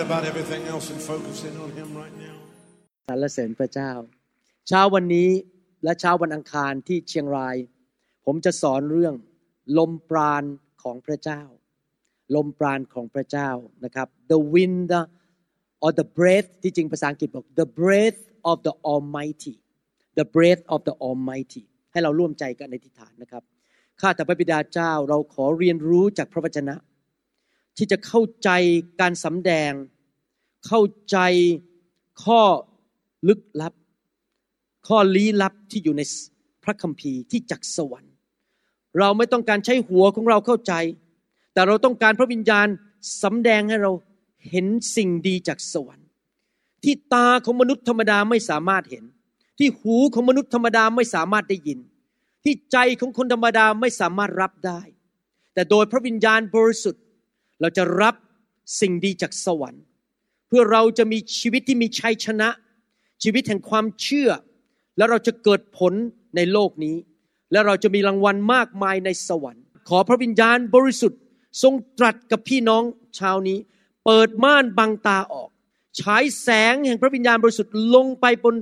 forget about everything else and focus in on Him right now. สรรเสริญพระเจ้า เช้าวันนี้และเช้าวันอังคารที่เชียงราย ผมจะสอนเรื่องลมปราณของพระเจ้า ลมปราณของพระเจ้านะครับ the wind or the breath ที่จริงภาษาอังกฤษบอก the breath of the Almighty the breath of the Almighty ให้เราร่วมใจกันในทิฏฐานนะครับข้าแต่พระบิดาเจ้าเราขอเรียนรู้จากพระวจนะ ที่จะเข้าใจการสำแดง เข้าใจข้อลึกลับ ข้อลี้ลับที่อยู่ในพระคัมภีร์ที่จากสวรรค์ เราไม่ต้องการใช้หัวของเราเข้าใจ แต่เราต้องการพระวิญญาณสำแดงให้เราเห็นสิ่งดีจากสวรรค์ ที่ตาของมนุษย์ธรรมดาไม่สามารถเห็น ที่หูของมนุษย์ธรรมดาไม่สามารถได้ยิน ที่ใจของคนธรรมดาไม่สามารถรับได้ แต่โดยพระวิญญาณบริสุทธิ์ เราจะรับสิ่งดีจากสวรรค์ เพื่อเราจะมีชีวิตที่มีชัยชนะ ชีวิตแห่งความเชื่อ แล้วเราจะเกิดผลในโลกนี้ และเราจะมีรางวัลมากมายในสวรรค์ ขอพระวิญญาณบริสุทธิ์ทรงตรัสกับพี่น้องชาวนี้ เปิดม่านบังตาออกฉายแสงแห่งพระวิญญาณบริสุทธิ์ลงไปบน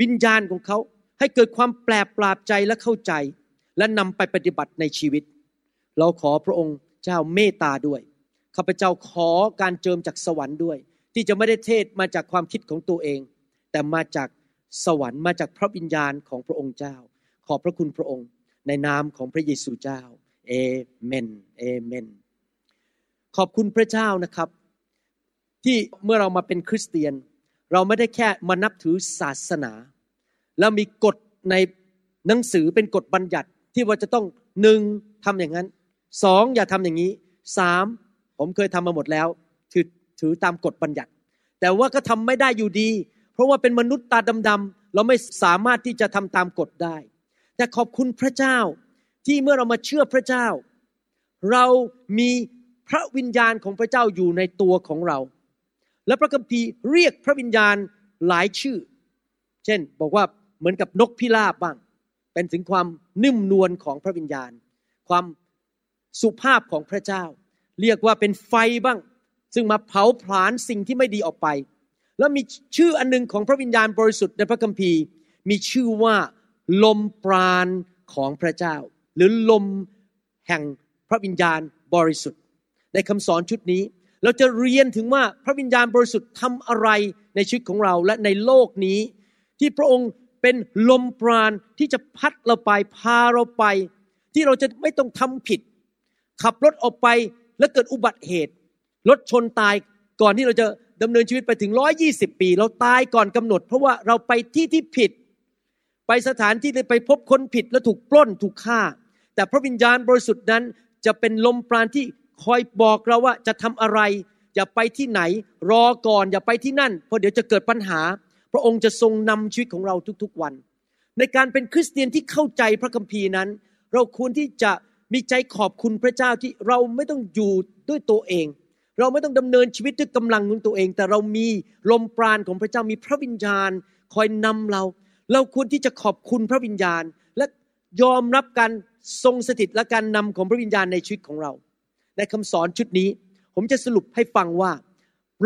วิญญาณของเขา ให้เกิดความแปลกปราบใจและเข้าใจ และนำไปปฏิบัติในชีวิต เราขอพระองค์เจ้าเมตตาด้วย ข้าพเจ้าขอการเจิมจากสวรรค์ด้วย ที่จะไม่ได้เทศมาจากความคิดของตัวเอง แต่มาจากสวรรค์มาจากพระวิญญาณของพระองค์เจ้า ขอบพระคุณพระองค์ ในนามของพระเยซูเจ้าเอเมนเอเมน ขอบคุณพระเจ้านะครับ ที่เมื่อเรามาเป็นคริสเตียน เราไม่ได้แค่มานับถือศาสนา แล้วมีกฎในหนังสือเป็นกฎบัญญัติที่ว่าจะต้องหนึ่งทำอย่างนั้นสองอย่าทำอย่างนี้สาม ผมเคยทำมาหมดแล้วถือถือตามกฎบัญญัติ แต่ว่าก็ทำไม่ได้อยู่ดี เพราะว่าเป็นมนุษย์ตาดำๆเราไม่สามารถที่จะทำตามกฎได้ แต่ขอบคุณพระเจ้าที่เมื่อเรามาเชื่อพระเจ้า เรามีพระวิญญาณของพระเจ้าอยู่ในตัวของเรา และพระคัมภีร์เรียกพระวิญญาณหลายชื่อ เช่น บอกว่าเหมือนกับนกพิราบบ้าง เป็นถึงความนิ่มนวลของพระวิญญาณ ความสุภาพของพระเจ้า เรียกว่าเป็นไฟบ้าง ซึ่งมาเผาผลาญสิ่งที่ไม่ดีออกไป แล้วมีชื่ออันหนึงของพระวิญญาณบริสุทธิ์ในพระคัมภีร์ มีชื่อว่าลมปราณของพระเจ้า หรือลมแห่งพระวิญญาณบริสุทธิ์ ในคำสอนชุดนี้ เราจะเรียนถึงว่าพระวิญญาณบริสุทธิ์ทำอะไรในชีวิตของเราและในโลกนี้ ที่พระองค์เป็นลมปราณที่จะพัดเราไปพาเราไป ที่เราจะไม่ต้องทำผิด ขับรถออกไป แล้วเกิดอุบัติเหตุรถชนตายก่อนที่เราจะดำเนินชีวิตไปถึง120ปี เราตายก่อนกำหนด เพราะว่าเราไปที่ที่ผิด ไปสถานที่ไปพบคนผิดแล้วถูกปล้นถูกฆ่า แต่พระวิญญาณบริสุทธิ์นั้นจะเป็นลมปราณที่คอยบอกเราว่าจะทำอะไร อย่าไปที่ไหน รอก่อนอย่าไปที่นั่น เพราะเดี๋ยวจะเกิดปัญหา พระองค์จะทรงนำชีวิตของเราทุกๆวัน ในการเป็นคริสเตียนที่เข้าใจพระคัมภีร์นั้น เราควรที่จะ มีใจขอบคุณพระเจ้าที่เราไม่ต้องอยู่ด้วยตัวเอง เราไม่ต้องดำเนินชีวิตด้วยกำลังของตัวเอง แต่เรามีลมปราณของพระเจ้ามีพระวิญญาณ คอยนำเรา เราควรที่จะขอบคุณพระวิญญาณ และยอมรับการทรงสถิตและการนำของพระวิญญาณในชีวิตของเรา ในคำสอนชุดนี้ ผมจะสรุปให้ฟังว่า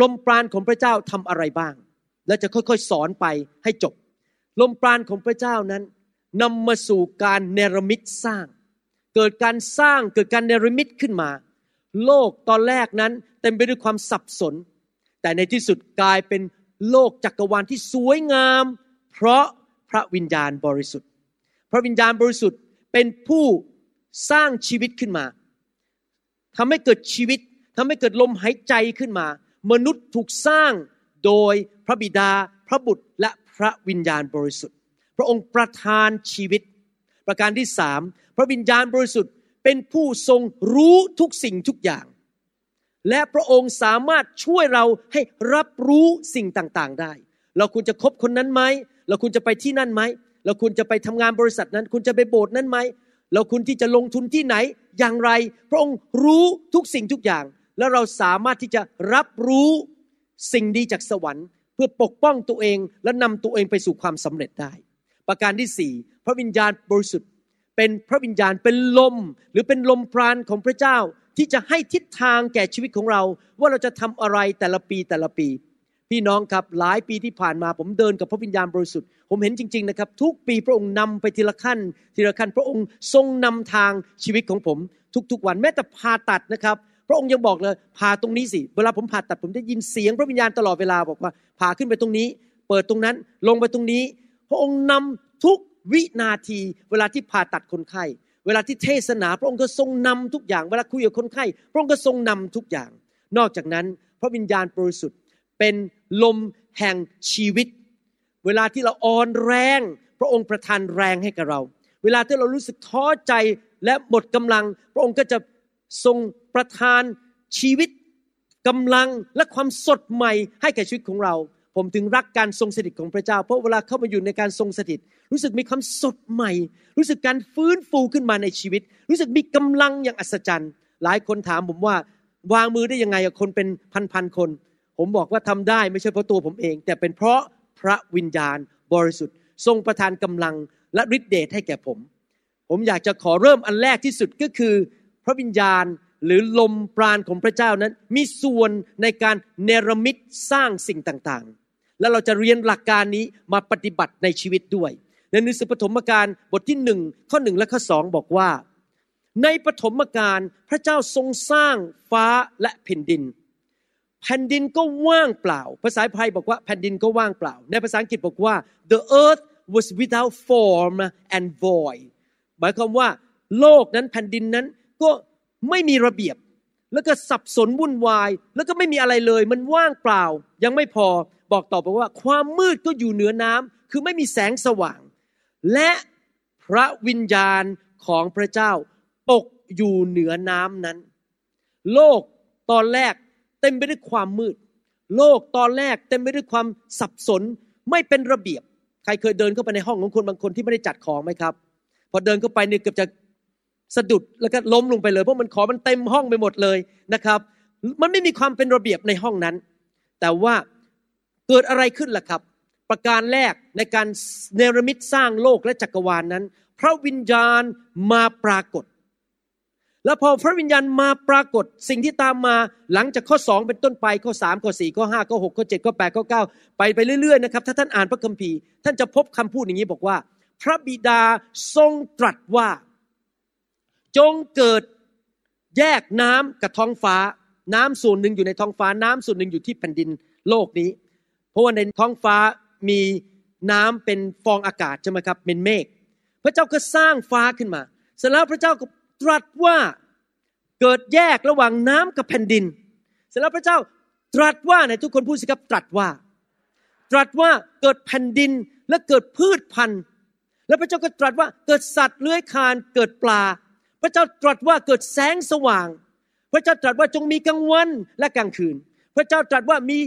ลมปราณของพระเจ้าทำอะไรบ้าง และจะค่อยๆสอนไปให้จบ ลมปราณของพระเจ้านั้นนำมาสู่การเนรมิตสร้าง เกิดการสร้างเกิดการเนรมิตขึ้นมา โลกตอนแรกนั้นเต็มไปด้วยความสับสน แต่ในที่สุดกลายเป็นโลกจักรวาลที่สวยงาม เพราะพระวิญญาณบริสุทธิ์ พระวิญญาณบริสุทธิ์เป็นผู้สร้างชีวิตขึ้นมาทำให้เกิดชีวิตทำให้เกิดลมหายใจขึ้นมา มนุษย์ถูกสร้างโดยพระบิดา พระบุตรและพระวิญญาณบริสุทธิ์ พระองค์ประทานชีวิต ประการที่สามพระวิญญาณบริสุทธิ์เป็นผู้ทรงรู้ทุกสิ่งทุกอย่าง และพระองค์สามารถช่วยเราให้รับรู้สิ่งต่างๆได้ เราควรจะคบคนนั้นไหมเราควรจะไปที่นั่นไหมเราควรจะไปทำงานบริษัทนั้น คุณจะไปโบสถ์นั้นไหมเราควรที่จะลงทุนที่ไหนอย่างไร พระองค์รู้ทุกสิ่งทุกอย่าง แล้วเราสามารถที่จะรับรู้สิ่งดีจากสวรรค์ เพื่อปกป้องตัวเองและนำตัวเองไปสู่ความสำเร็จได้ ประการที่สี่ พระวิญญาณบริสุทธิ์ เป็นพระวิญญาณเป็นลม หรือเป็นลมปราณของพระเจ้าที่จะให้ทิศทางแก่ชีวิตของเรา ว่าเราจะทำอะไรแต่ละปีแต่ละปี พี่น้องครับหลายปีที่ผ่านมาผมเดินกับพระวิญญาณบริสุทธิ์ผมเห็นจริง ๆนะครับ ทุกปีพระองค์นำไปทีละขั้น ทีละขั้น พระองค์ทรงนำทางชีวิตของผม ทุกๆวันแม้แต่ผ่าตัดนะครับ พระองค์ยังบอกเลยผ่าตรงนี้สิเวลาผมผ่าตัดผมได้ยินเสียงพระวิญญาณตลอดเวลาบอกว่าผ่าขึ้นไปตรงนี้ เปิดตรงนั้นลงไปตรงนี้ พระองค์นำทุก วินาทีเวลาที่ผ่าตัดคนไข้ เวลาที่เทศนา พระองค์ก็ทรงนำทุกอย่าง เวลาคุยกับคนไข้พระองค์ก็ทรงนำทุกอย่าง นอกจากนั้นพระวิญญาณบริสุทธิ์เป็นลมแห่งชีวิต เวลาที่เราอ่อนแรง พระองค์ประทานแรงให้กับเรา เวลาที่เรารู้สึกท้อใจและหมดกำลัง พระองค์ก็จะทรงประทานชีวิตกำลังและความสดใหม่ให้แก่ชีวิตของเรา ผมถึงรักการทรงสถิตของพระเจ้า เพราะเวลาเข้ามาอยู่ในการทรงสถิต รู้สึกมีความสดใหม่ รู้สึกการฟื้นฟูขึ้นมาในชีวิต รู้สึกมีกำลังอย่างอัศจรรย์ หลายคนถามผมว่าวางมือได้ยังไงกับคนเป็นพันๆคน ผมบอกว่าทำได้ไม่ใช่เพราะตัวผมเอง แต่เป็นเพราะพระวิญญาณบริสุทธิ์ ทรงประทานกำลังและฤทธิเดชให้แก่ผม ผมอยากจะขอเริ่มอันแรกที่สุดก็คือ พระวิญญาณหรือลมปราณของพระเจ้านั้น มีส่วนในการเนรมิตสร้างสิ่งต่างๆ และเราจะเรียนหลักการนี้มาปฏิบัติในชีวิตด้วย ในหนังสือปฐมกาลบทที่หนึ่งข้อหนึ่งและข้อสองบอกว่า ในปฐมกาลพระเจ้าทรงสร้างฟ้าและแผ่นดิน แผ่นดินก็ว่างเปล่า ภาษาไทยบอกว่าแผ่นดินก็ว่างเปล่า ในภาษาอังกฤษบอกว่า the earth was without form and void หมายความว่า โลกนั้นแผ่นดินนั้นก็ไม่มีระเบียบแล้วก็สับสนวุ่นวาย แล้วก็ไม่มีอะไรเลย มันว่างเปล่า ยังไม่พอ บอกต่อไปว่าความมืดก็อยู่เหนือน้ำคือไม่มีแสงสว่าง และพระวิญญาณของพระเจ้าปกอยู่เหนือน้ำนั้น โลกตอนแรกเต็มไปด้วยความมืด โลกตอนแรกเต็มไปด้วยความสับสนไม่เป็นระเบียบ ใครเคยเดินเข้าไปในห้องของคนบางคนที่ไม่ได้จัดของไหมครับ พอเดินเข้าไปเนี่ยเกือบจะสะดุดแล้วก็ล้มลงไปเลยเพราะมันขอมันเต็มห้องไปหมดเลยนะครับ มันไม่มีความเป็นระเบียบในห้องนั้น แต่ว่า เกิดอะไรขึ้นล่ะครับ ประการแรกในการเนรมิตสร้างโลกและจักรวาลนนั้น พระวิญญาณมาปรากฏ แล้วพอพระวิญญาณมาปรากฏ สิ่งที่ตามมาหลังจากข้อสองเป็นต้นไปข้อสามข้อสี่ข้อห้าข้อหกข้อเจ็ดข้อแปดข้อเก้าไปไปเรื่อยๆนะครับถ้าท่านอ่านพระคัมภีร์ ท่านจะพบคำพูดอย่างนี้บอกว่า พระบิดาทรงตรัสว่า จงเกิดแยกน้ำกับท้องฟ้าน้ำส่วนหนึ่งอยู่ในท้องฟ้าน้ำส่วนหนึ่งอยู่ที่แผ่นดินโลกนี้ เพราะว่าในท้องฟ้ามีน้ำเป็นฟองอากาศใช่ไหมครับเป็นเมฆพระเจ้าก็สร้างฟ้าขึ้นมา เสร็จแล้วพระเจ้าก็ตรัสว่าเกิดแยกระหว่างน้ำกับแผ่นดิน เสร็จแล้วพระเจ้าตรัสว่าในทุกคนพูดสิครับตรัสว่า ตรัสว่าเกิดแผ่นดินและเกิดพืชพันธุ์ แล้วพระเจ้าก็ตรัสว่าเกิดสัตว์เลื้อยคานเกิดปลา พระเจ้าตรัสว่าเกิดแสงสว่าง พระเจ้าตรัสว่าจงมีกลางวันและกลางคืน พระเจ้าตรัสว่ามี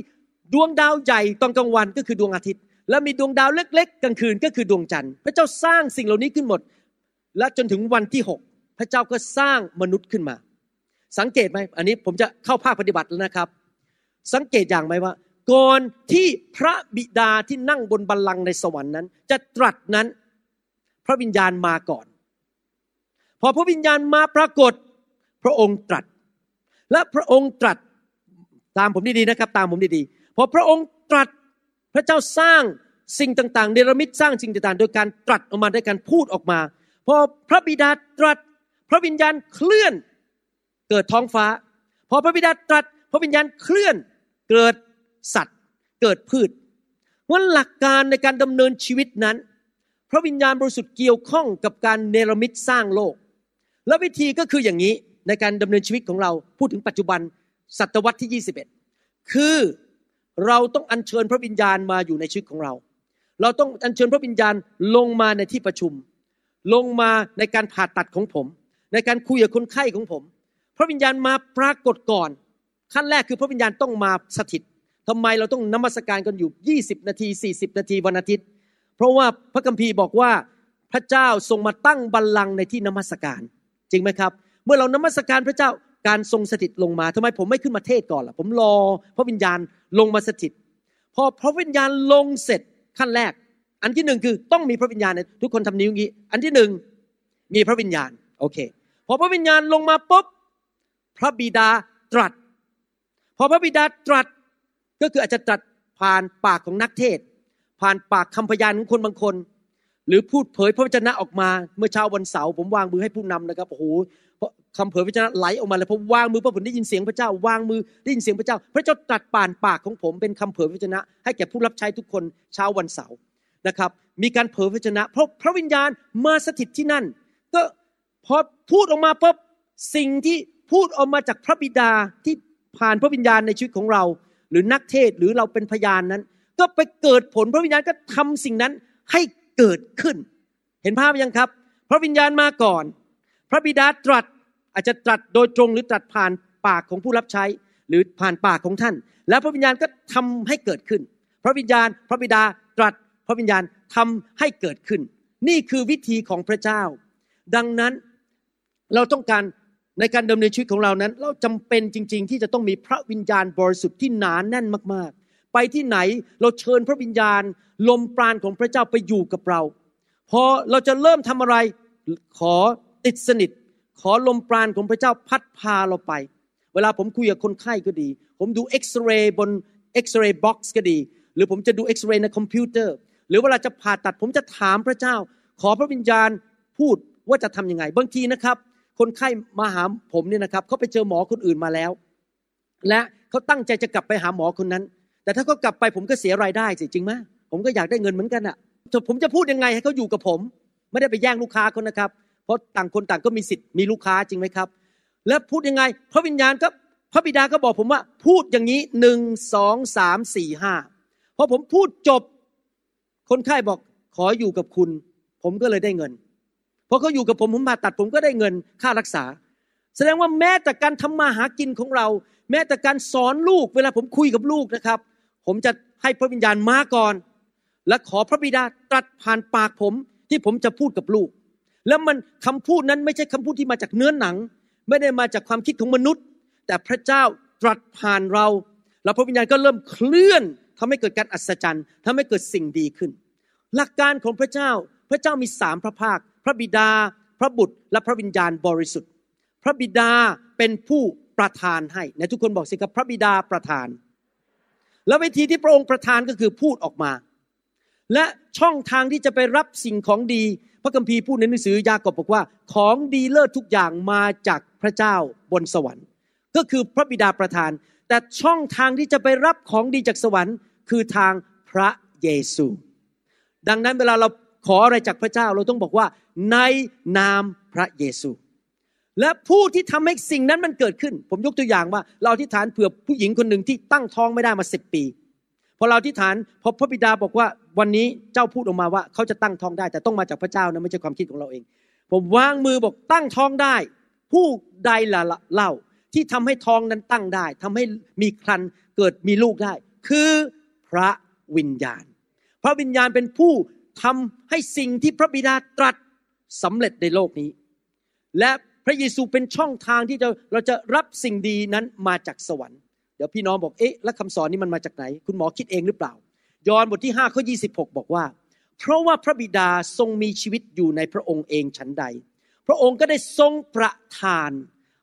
ดวงดาวใหญ่ตอนกลางวันก็คือดวงอาทิตย์ และมีดวงดาวเล็ก ๆ กลางคืนก็คือดวงจันทร์ พระเจ้าสร้างสิ่งเหล่านี้ขึ้นหมด และจนถึงวันที่หกพระเจ้าก็สร้างมนุษย์ขึ้นมา สังเกตไหมอันนี้ผมจะเข้าภาคปฏิบัติแล้วนะครับ สังเกตอย่างไหมว่า ก่อนที่พระบิดาที่นั่งบนบัลลังก์ในสวรรค์นั้น จะตรัสนั้น พระวิญญาณมาก่อน พอพระวิญญาณมาปรากฏ พระองค์ตรัส และพระองค์ตรัสตามผมดีๆนะครับ ตามผมดีๆ พอพระองค์ตรัสพระเจ้าสร้างสิ่งต่างๆเนรมิตสร้างสิ่งต่างๆ โดยการตรัสออกมาด้วยการพูดออกมา พอพระบิดาตรัส พระวิญญาณเคลื่อนเกิดท้องฟ้า พอพระบิดาตรัส พระวิญญาณเคลื่อนเกิดสัตว์ เกิดพืชว่าหลักการในการดำเนินชีวิตนั้น พระวิญญาณบริสุทธิ์เกี่ยวข้องกับการเนรมิตสร้างโลก และวิธีก็คืออย่างนี้ในการดำเนินชีวิตของเราพูดถึงปัจจุบันศตวรรษที่ 21 คือ เราต้องอัญเชิญพระวิญญาณมาอยู่ในชีวิตของเรา เราต้องอัญเชิญพระวิญญาณลงมาในที่ประชุม ลงมาในการผ่าตัดของผม ในการคุยกับคนไข้ของผม พระวิญญาณมาปรากฏก่อน ขั้นแรกคือพระวิญญาณต้องมาสถิตทำไมเราต้องนมัสการกันอยู่ 20 นาที 40 นาทีวันอาทิตย์ เพราะว่าพระคัมภีร์บอกว่าพระเจ้าทรงมาตั้งบัลลังก์ในที่นมัสการ จริงไหมครับ เมื่อเรานมัสการพระเจ้า การทรงสถิตลงมาทำไมผมไม่ขึ้นมาเทศก่อนล่ะ ผมรอพระวิญญาณลงมาสถิต พอพระวิญญาณลงเสร็จขั้นแรก อันที่หนึ่งคือต้องมีพระวิญญาณทุกคนทำนิ้วงี้ อันที่หนึ่งมีพระวิญญาณโอเค พอพระวิญญาณลงมาปุ๊บพระบิดาตรัส พอพระบิดาตรัสก็คืออาจจะตรัสผ่านปากของนักเทศ ผ่านปากคำพยานของคนบางคน หรือพูดเผยพระวจนะออกมาเมื่อเช้าวันเสาร์ผมวางมือให้ผู้นำนะครับโอ้โห คำเผยพระเจ้าไหลออกมาเลยผมวางมือพระผมได้ยินเสียงพระเจ้าวางมือได้ยินเสียงพระเจ้า พระเจ้าตรัสป่านปากของผมเป็นคำเผยพระชนะ ให้แก่ผู้รับใช้ทุกคนเช้าวันเสาร์นะครับ มีการเผยพระชนะ เพราะพระวิญญาณมาสถิตที่นั่น ก็พอพูดออกมาปุ๊บสิ่งที่พูดออกมาจากพระบิดาที่ผ่านพระวิญญาณในชีวิตของเรา หรือนักเทศหรือเราเป็นพยานนั้น ก็ไปเกิดผลพระวิญญาณก็ทำสิ่งนั้นให้เกิดขึ้น เห็นภาพยังครับ พระวิญญาณมาก่อน พระบิดาตรัส อาจจะตรัสโดยตรงหรือตรัสผ่านปากของผู้รับใช้ หรือผ่านปากของท่าน แล้วพระวิญญาณก็ทำให้เกิดขึ้น พระวิญญาณ พระบิดาตรัสพระวิญญาณทำให้เกิดขึ้น นี่คือวิธีของพระเจ้า ดังนั้นเราต้องการในการดำเนินชีวิตของเรานั้น เราจำเป็นจริง ๆ ที่จะต้องมีพระวิญญาณบริสุทธิ์ที่หนานแน่นมากๆ ไปที่ไหนเราเชิญพระวิญญาณ ลมปราณของพระเจ้าไปอยู่กับเรา พอเราจะเริ่มทำอะไรขอติดสนิท ขอลมปราณของพระเจ้าพัดพาเราไป เวลาผมคุยกับคนไข้ก็ดี ผมดูเอ็กซเรย์บน x-ray box ก็ดี หรือผมจะดูเอ็กซเรย์ในคอมพิวเตอร์ หรือเวลาจะผ่าตัดผมจะถามพระเจ้า ขอพระวิญญาณพูดว่าจะทำยังไง บางทีนะครับ คนไข้มาหาผมเนี่ยนะครับเขาไปเจอหมอคนอื่นมาแล้ว และเขาตั้งใจจะกลับไปหาหมอคนนั้น แต่ถ้าเขากลับไปผมก็เสียรายได้สิจริงไหมผมก็อยากได้เงินเหมือนกันอ่ะผมจะพูดยังไงให้เขาอยู่กับผม ไม่ได้ไปแย่งลูกค้าคนนะครับ เพราะต่างคนต่างก็มีสิทธิ์มีลูกค้าจริงไหมครับ แล้วพูดยังไง พระวิญญาณก็พระบิดาก็บอกผมว่า พูดอย่างนี้หนึ่งสองสามสี่ห้าพอผมพูดจบ คนไข้บอกขออยู่กับคุณ ผมก็เลยได้เงินพอเขาอยู่กับผมผมมาตัดผมก็ได้เงินค่ารักษา แสดงว่าแม้แต่การทำมาหากินของเรา แม้แต่การสอนลูกเวลาผมคุยกับลูกนะครับ ผมจะให้พระวิญญาณมาก่อน และขอพระบิดาตรัสผ่านปากผมที่ผมจะพูดกับลูก แล้วมันคำพูดนั้นไม่ใช่คำพูดที่มาจากเนื้อหนัง ไม่ได้มาจากความคิดของมนุษย์ แต่พระเจ้าตรัสผ่านเรา แล้วพระวิญญาณก็เริ่มเคลื่อนทำให้เกิดการอัศจรรย์ทำให้เกิดสิ่งดีขึ้น หลักการของพระเจ้าพระเจ้ามีสามพระภาค พระบิดา พระบุตร และพระวิญญาณบริสุทธิ์ พระบิดาเป็นผู้ประทานให้ในทุกคนบอกสิครับพระบิดาประทาน แล้ววิธีที่พระองค์ประทานก็คือพูดออกมา และช่องทางที่จะไปรับสิ่งของดี พระคัมภีร์พูดในหนังสือยากอบบอกว่า ของดีเลิศทุกอย่างมาจากพระเจ้าบนสวรรค์ ก็คือพระบิดาประทาน แต่ช่องทางที่จะไปรับของดีจากสวรรค์ คือทางพระเยซู ดังนั้นเวลาเราขออะไรจากพระเจ้าเราต้องบอกว่า ในนามพระเยซู และผู้ที่ทำให้สิ่งนั้นมันเกิดขึ้น ผมยกตัวอย่างว่า เราอธิษฐานเผื่อผู้หญิงคนหนึ่งที่ตั้งท้องไม่ได้มาสิบปี พอเราที่ฐานพอพระบิดาบอกว่าวันนี้เจ้าพูดออกมาว่าเขาจะตั้งท้องได้ แต่ต้องมาจากพระเจ้านะไม่ใช่ความคิดของเราเอง ผมวางมือบอกตั้งท้องได้ ผู้ใดละเล่าที่ทำให้ท้องนั้นตั้งได้ทำให้มีครันเกิดมีลูกได้ คือพระวิญญาณ พระวิญญาณเป็นผู้ทำให้สิ่งที่พระบิดาตรัสสำเร็จในโลกนี้ และพระเยซูเป็นช่องทางที่เราจะรับสิ่งดีนั้นมาจากสวรรค์ เดี๋ยวพี่น้องบอกเอ๊ะแล้วคำสอนนี้มันมาจากไหน คุณหมอคิดเองหรือเปล่า ยอห์นบทที่5ข้อ26 บอกว่า เพราะว่าพระบิดาทรงมีชีวิตอยู่ในพระองค์เองฉันใด พระองค์ก็ได้ทรงประทาน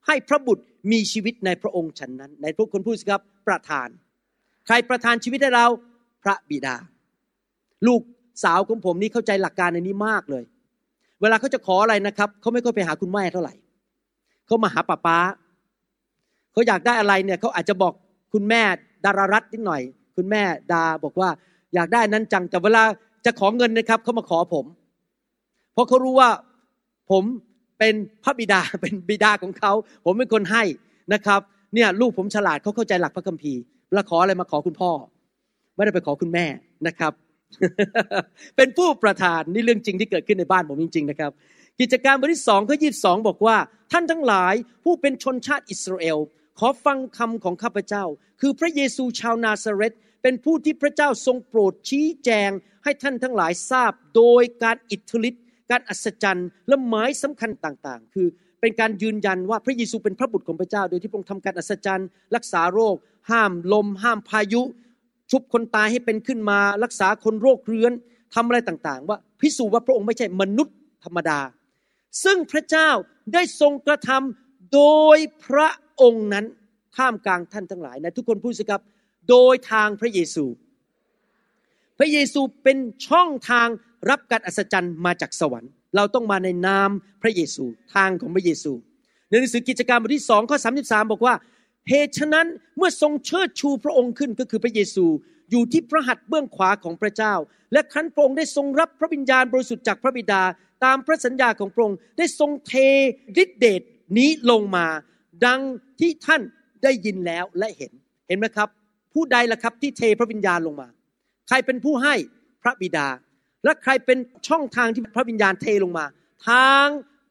ให้พระบุตรมีชีวิตในพระองค์ฉันนั้น ในพวกคนพูดสิครับประทาน ใครประทานชีวิตให้เราพระบิดา ลูกสาวของผมนี่เข้าใจหลักการในนี้มากเลย เวลาเขาจะขออะไรนะครับเขาไม่ค่อยไปหาคุณแม่เท่าไหร่เขามาหาป้าป้าเขาอยากได้อะไรเนี่ยเขาอาจจะบอก คุณแม่ดารารัตนิดหน่อย คุณแม่ดาบอกว่า อยากได้นั้นจังแต่เวลาจะขอเงินนะครับเขามาขอผม เพราะเขารู้ว่าผมเป็นพระบิดาเป็นบิดาของเขา ผมเป็นคนให้นะครับ เนี่ยลูกผมฉลาดเขาเข้าใจหลักพระคัมภีร์เวลาขออะไรมาขอคุณพ่อ ไม่ได้ไปขอคุณแม่นะครับ เป็นผู้ประธานนี่เรื่องจริงที่เกิดขึ้นในบ้านผมจริง ๆ นะครับ กิจการบทที่สองข้อยีบสองบอกว่า ท่านทั้งหลายผู้เป็นชนชาติอิสราเอล ขอฟังคำของข้าพเจ้า คือพระเยซูชาวนาซาเรตเป็นผู้ที่พระเจ้าทรงโปรดชี้แจง ให้ท่านทั้งหลายทราบโดยการอิทธิฤทธิ์การอัศจรรย์และหมายสำคัญต่างๆ คือเป็นการยืนยันว่าพระเยซูเป็นพระบุตรของพระเจ้า โดยที่พระองค์ทำการอัศจรรย์ รักษาโรค ห้ามลม ห้ามพายุ ชุบคนตายให้เป็นขึ้นมา รักษาคนโรคเรื้อนทำอะไรต่างๆ ว่าพิสูจน์ว่าพระองค์ไม่ใช่มนุษย์ธรรมดา ซึ่งพระเจ้าได้ทรงกระทำโดยพระ องค์นั้นท่ามกลางท่านทั้งหลายนะทุกคนพูดสิครับ โดยทางพระเยซู พระเยซูเป็นช่องทางรับการอัศจรรย์มาจากสวรรค์ เราต้องมาในนามพระเยซูทางของพระเยซูในหนังสือกิจการบทที่สองข้อสาบอกว่าเหตุฉะนั้นเมื่อทรงเชิดชูพระองค์ขึ้นก็คือพระเยซูอยู่ที่พระหัตถ์เบื้องขวาของพระเจ้า และครั้นพระองค์ได้ทรงรับพระวิญญาณบริสุทธิ์จากพระบิดา ตามพระสัญญาของพระองค์ได้ทรงเทฤทธิเดชนี้ลงมา ดังที่ท่านได้ยินแล้วและเห็นเห็นไหมครับ ผู้ใดล่ะครับที่เทพระวิญญาณลงมา ใครเป็นผู้ให้พระบิดา และใครเป็นช่องทางที่พระวิญญาณเทลงมาทาง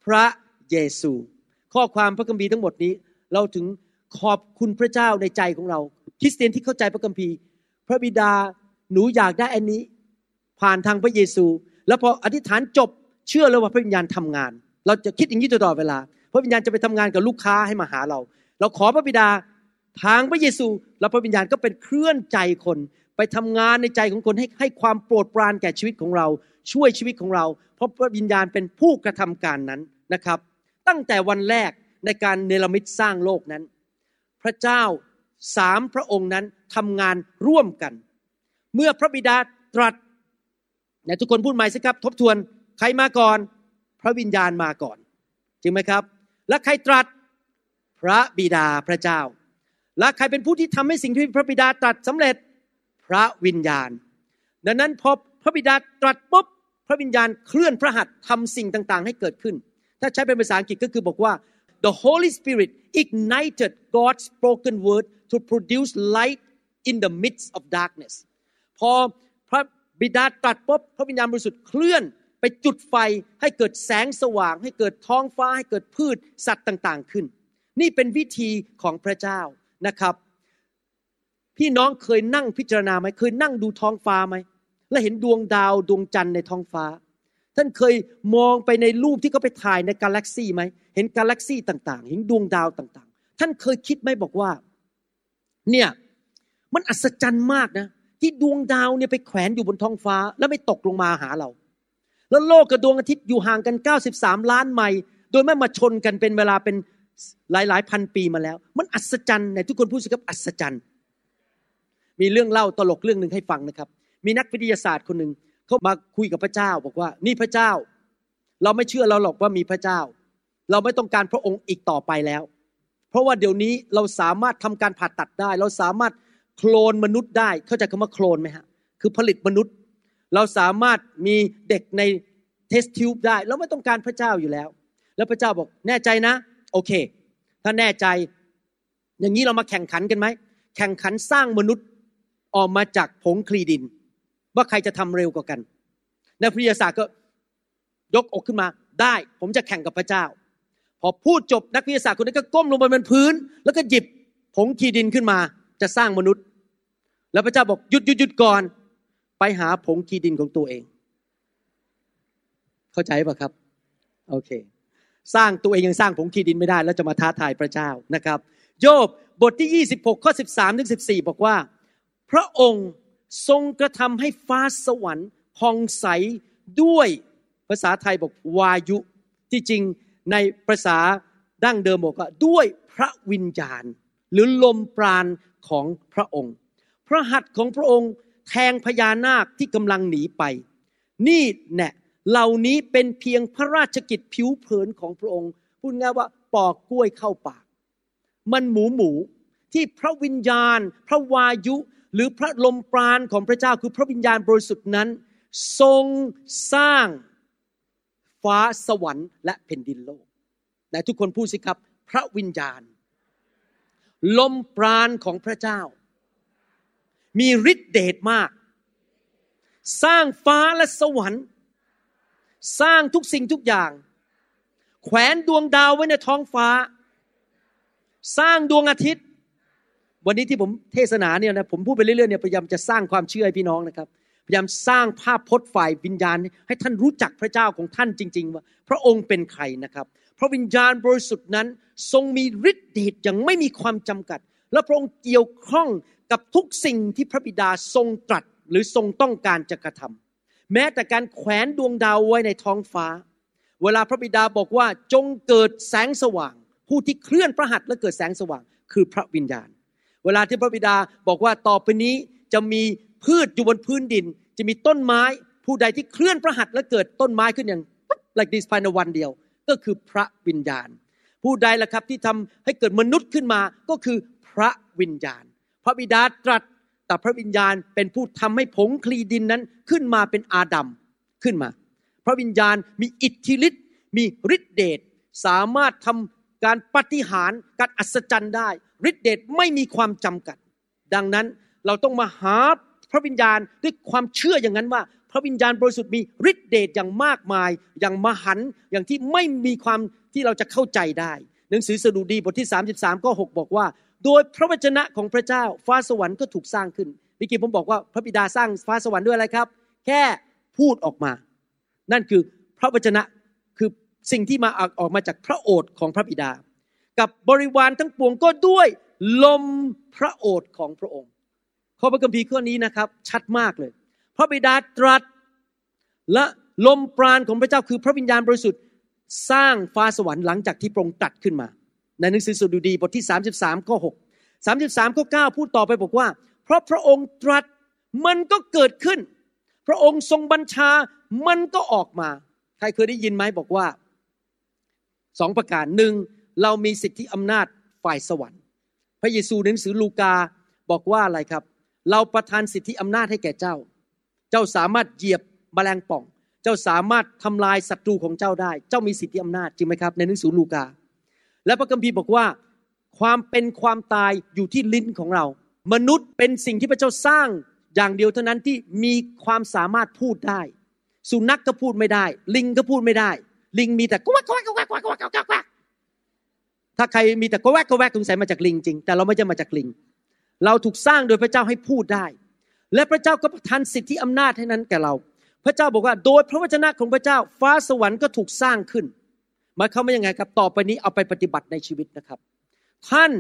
พระเยซู ข้อความพระคัมภีร์ทั้งหมดนี้ เราถึงขอบคุณพระเจ้าในใจของเรา คริสเตียนที่เข้าใจพระคัมภีร์ พระบิดาหนูอยากได้อันนี้ ผ่านทางพระเยซู แล้วพออธิษฐานจบเชื่อเลยว่าพระวิญญาณทำงาน เราจะคิดอย่างนี้ตลอดเวลา พระวิญญาณจะไปทำงานกับลูกค้าให้มาหาเรา เราขอพระบิดาทางพระเยซู แล้วพระวิญญาณก็เป็นเคลื่อนใจคนไปทำงานในใจของคนให้ให้ความโปรดปรานแก่ชีวิตของเรา ช่วยชีวิตของเรา เพราะพระวิญญาณเป็นผู้กระทำการนั้นนะครับ ตั้งแต่วันแรกในการเนรมิตสร้างโลกนั้น พระเจ้าสามพระองค์นั้นทำงานร่วมกัน เมื่อพระบิดาตรัสนทุกคนพูดใหม่สิครับ ทบทวนใครมาก่อน พระวิญญาณมาก่อน จริงไหมครับ และใครตรัสพระบิดาพระเจ้า และใครเป็นผู้ที่ทำให้สิ่งที่พระบิดาตรัสสำเร็จพระวิญญาณ ดังนั้นพอพระบิดาตรัสปุ๊บพระวิญญาณเคลื่อนพระหัตถ์ทำสิ่งต่างๆ ให้เกิดขึ้น ถ้าใช้เป็นภาษาอังกฤษก็คือบอกว่า the Holy Spirit ignited God's spoken word to produce light in the midst of darkness พอพระบิดาตรัสปุ๊บพระวิญญาณบริสุทธิ์เคลื่อน ไปจุดไฟให้เกิดแสงสว่าง ให้เกิดท้องฟ้าให้เกิดพืชสัตว์ต่างๆขึ้น นี่เป็นวิธีของพระเจ้านะครับ พี่น้องเคยนั่งพิจารณาไหมเคยนั่งดูท้องฟ้าไหมและเห็นดวงดาวดวงจันทร์ในท้องฟ้า ท่านเคยมองไปในรูปที่เขาไปถ่ายในกาแล็กซี่ไหมเห็นกาแล็กซี่ต่างๆ เห็นดวงดาวต่างๆ ท่านเคยคิดไหมบอกว่า เนี่ยมันอัศจรรย์มากนะที่ดวงดาวเนี่ยไปแขวนอยู่บนท้องฟ้า แล้วไม่ตกลงมาหาเรา แล้วโลกกับดวงอาทิตย์อยู่ห่างกัน 93 ล้านไมล์โดยไม่มาชนกันเป็นเวลาเป็นหลายหลายพันปีมาแล้ว มันอัศจรรย์ในทุกคนพูดสิครับอัศจรรย์ มีเรื่องเล่าตลกเรื่องหนึ่งให้ฟังนะครับ มีนักวิทยาศาสตร์คนหนึ่งเขามาคุยกับพระเจ้าบอกว่า นี่พระเจ้า เราไม่เชื่อเราหรอกว่ามีพระเจ้า เราไม่ต้องการพระองค์อีกต่อไปแล้ว เพราะว่าเดี๋ยวนี้เราสามารถทำการผ่าตัดได้ เราสามารถโคลนมนุษย์ได้ เข้าใจคำว่าโคลนไหมฮะคือผลิตมนุษย์ เราสามารถมีเด็กในเทสทิวบได้เราไม่ต้องการพระเจ้าอยู่แล้ว แล้วพระเจ้าบอกแน่ใจนะ โอเค ถ้าแน่ใจ อย่างนี้เรามาแข่งขันกันไหมแข่งขันสร้างมนุษย์ออกมาจากผงคลีดิน ว่าใครจะทำเร็วกว่ากันนักวิทยาศาสตร์ก็ยกอกขึ้นมาได้ ผมจะแข่งกับพระเจ้า พอพูดจบนักวิทยาศาสตร์คนนี้นก็ก้มลงไปบนพื้น แล้วก็หยิบผงคลีดินขึ้นมา จะสร้างมนุษย์ แล้วพระเจ้าบอกหยุดหยุดหยุดก่อน ไปหาผงคลีดินของตัวเอง เข้าใจปะครับ โอเค สร้างตัวเองยังสร้างผงขี้ดินไม่ได้ แล้วจะมาท้าทายพระเจ้านะครับ โยบบทที่ 26ข้อ13ถึง14 บอกว่า พระองค์ทรงกระทำให้ฟ้าสวรรค์พองใสด้วยภาษาไทยบอกวายุที่จริงในภาษาดั้งเดิมบอกว่าด้วยพระวิญญาณ หรือลมปราณของพระองค์ พระหัตถ์ของพระองค์ แทงพญานาคที่กำลังหนีไป นี่แน่เหล่านี้เป็นเพียงพระราชกิจผิวเผินของพระองค์ พูดง่ายว่าปอกกล้วยเข้าปาก มันหมูหมูที่พระวิญญาณ พระวายุ หรือพระลมปราณของพระเจ้าคือพระวิญญาณบริสุทธิ์นั้น ทรงสร้างฟ้าสวรรค์และแผ่นดินโลกไหนทุกคนพูดสิครับ พระวิญญาณ ลมปราณของพระเจ้า มีฤทธิเดชมาก สร้างฟ้าและสวรรค์ สร้างทุกสิ่งทุกอย่าง แขวนดวงดาวไว้ในท้องฟ้า สร้างดวงอาทิตย์ วันนี้ที่ผมเทศนาเนี่ยนะผมพูดไปเรื่อยๆเนี่ยพยายามจะสร้างความเชื่อให้พี่น้องนะครับพยายามสร้างภาพพจน์ฝ่ายวิญญาณ ให้ท่านรู้จักพระเจ้าของท่านจริง ๆ ว่า พระองค์เป็นใครนะครับ พระวิญญาณบริสุทธิ์นั้น ทรงมีฤทธิ์เดชอย่างไม่มีความจำกัด และพระองค์เกี่ยวข้อง กับทุกสิ่งที่พระบิดาทรงตรัสหรือทรงต้องการจะกระทำแม้แต่การแขวนดวงดาวไว้ในท้องฟ้า เวลาพระบิดาบอกว่าจงเกิดแสงสว่าง ผู้ที่เคลื่อนพระหัตถ์และเกิดแสงสว่าง คือพระวิญญาณ เวลาที่พระบิดาบอกว่าต่อไปนี้จะมีพืชอยู่บนพื้นดิน จะมีต้นไม้ ผู้ใดที่เคลื่อนพระหัตถ์และเกิดต้นไม้ขึ้นอย่าง like this ภายในวันเดียว ก็คือพระวิญญาณ ผู้ใดล่ะครับที่ทำให้เกิดมนุษย์ขึ้นมาก็คือพระวิญญาณ พระบิดาตรัสแต่พระวิญญาณเป็นผู้ทำให้ผงคลีดินนั้นขึ้นมาเป็นอาดัมขึ้นมา พระวิญญาณมีอิทธิฤทธิ์มีฤทธิเดชสามารถทำการปฏิหารการอัศจรรย์ได้ฤทธิเดชไม่มีความจำกัด ดังนั้นเราต้องมาหาพระวิญญาณด้วยความเชื่ออย่างนั้นว่า พระวิญญาณบริสุทธิ์มีฤทธิเดชอย่างมากมาย อย่างมหันอย่างที่ไม่มีความที่เราจะเข้าใจได้ หนังสือสดุดีบทที่ 33ก็6บอกว่า โดยพระวจนะของพระเจ้าฟ้าสวรรค์ก็ถูกสร้างขึ้นเมื่อกี้ผมบอกว่าพระบิดาสร้างฟ้าสวรรค์ด้วยอะไรครับ แค่พูดออกมา นั่นคือพระวจนะคือสิ่งที่มาออกมาจากพระโอษฐ์ของพระบิดา กับบริวารทั้งปวงก็ด้วยลมพระโอษฐ์ของพระองค์ข้อพระคัมภีร์ข้อนี้นะครับ ชัดมากเลย พระบิดาตรัสและลมปราณของพระเจ้าคือพระวิญญาณบริสุทธิ์สร้างฟ้าสวรรค์หลังจากที่พระองค์ตรัสขึ้นมา ในหนังสือสดุดีบทที่ 33ข้อ6 33ข้อ9พูดต่อไปบอกว่า เพราะพระองค์ตรัสมันก็เกิดขึ้น พระองค์ทรงบัญชามันก็ออกมา ใครเคยได้ยินไหมบอกว่าสองประการหนึ่งเรามีสิทธิอำนาจฝ่ายสวรรค์ พระเยซูในหนังสือลูกาบอกว่าอะไรครับ เราประทานสิทธิอำนาจให้แก่เจ้า เจ้าสามารถเหยียบแมลงป่อง เจ้าสามารถทำลายศัตรูของเจ้าได้ เจ้ามีสิทธิอำนาจจริงไหมครับ ในหนังสือลูกา และพระคัมภีร์บอกว่าความเป็นความตายอยู่ที่ลิ้นของเรา มนุษย์เป็นสิ่งที่พระเจ้าสร้างอย่างเดียวเท่านั้นที่มีความสามารถพูดได้ สุนัขกก็พูดไม่ได้ ลิงก็พูดไม่ได้ ลิงมีแต่กวักกวักกวักกวักกวักกวักกวักถ้าใครมีแต่กวักกวักสงสัยมาจากลิงจริง แต่เราไม่ใช่มาจากลิง เราถูกสร้างโดยพระเจ้าให้พูดได้ และพระเจ้าก็ประทานสิทธิอำนาจให้นั้นแก่เรา พระเจ้าบอกว่า โดยพระวจนะของพระเจ้าฟ้าสวรรค์ก็ถูกสร้างขึ้น หมายความว่ายังไงครับ ต่อไปนี้เอาไปปฏิบัติในชีวิตนะครับ ท่าน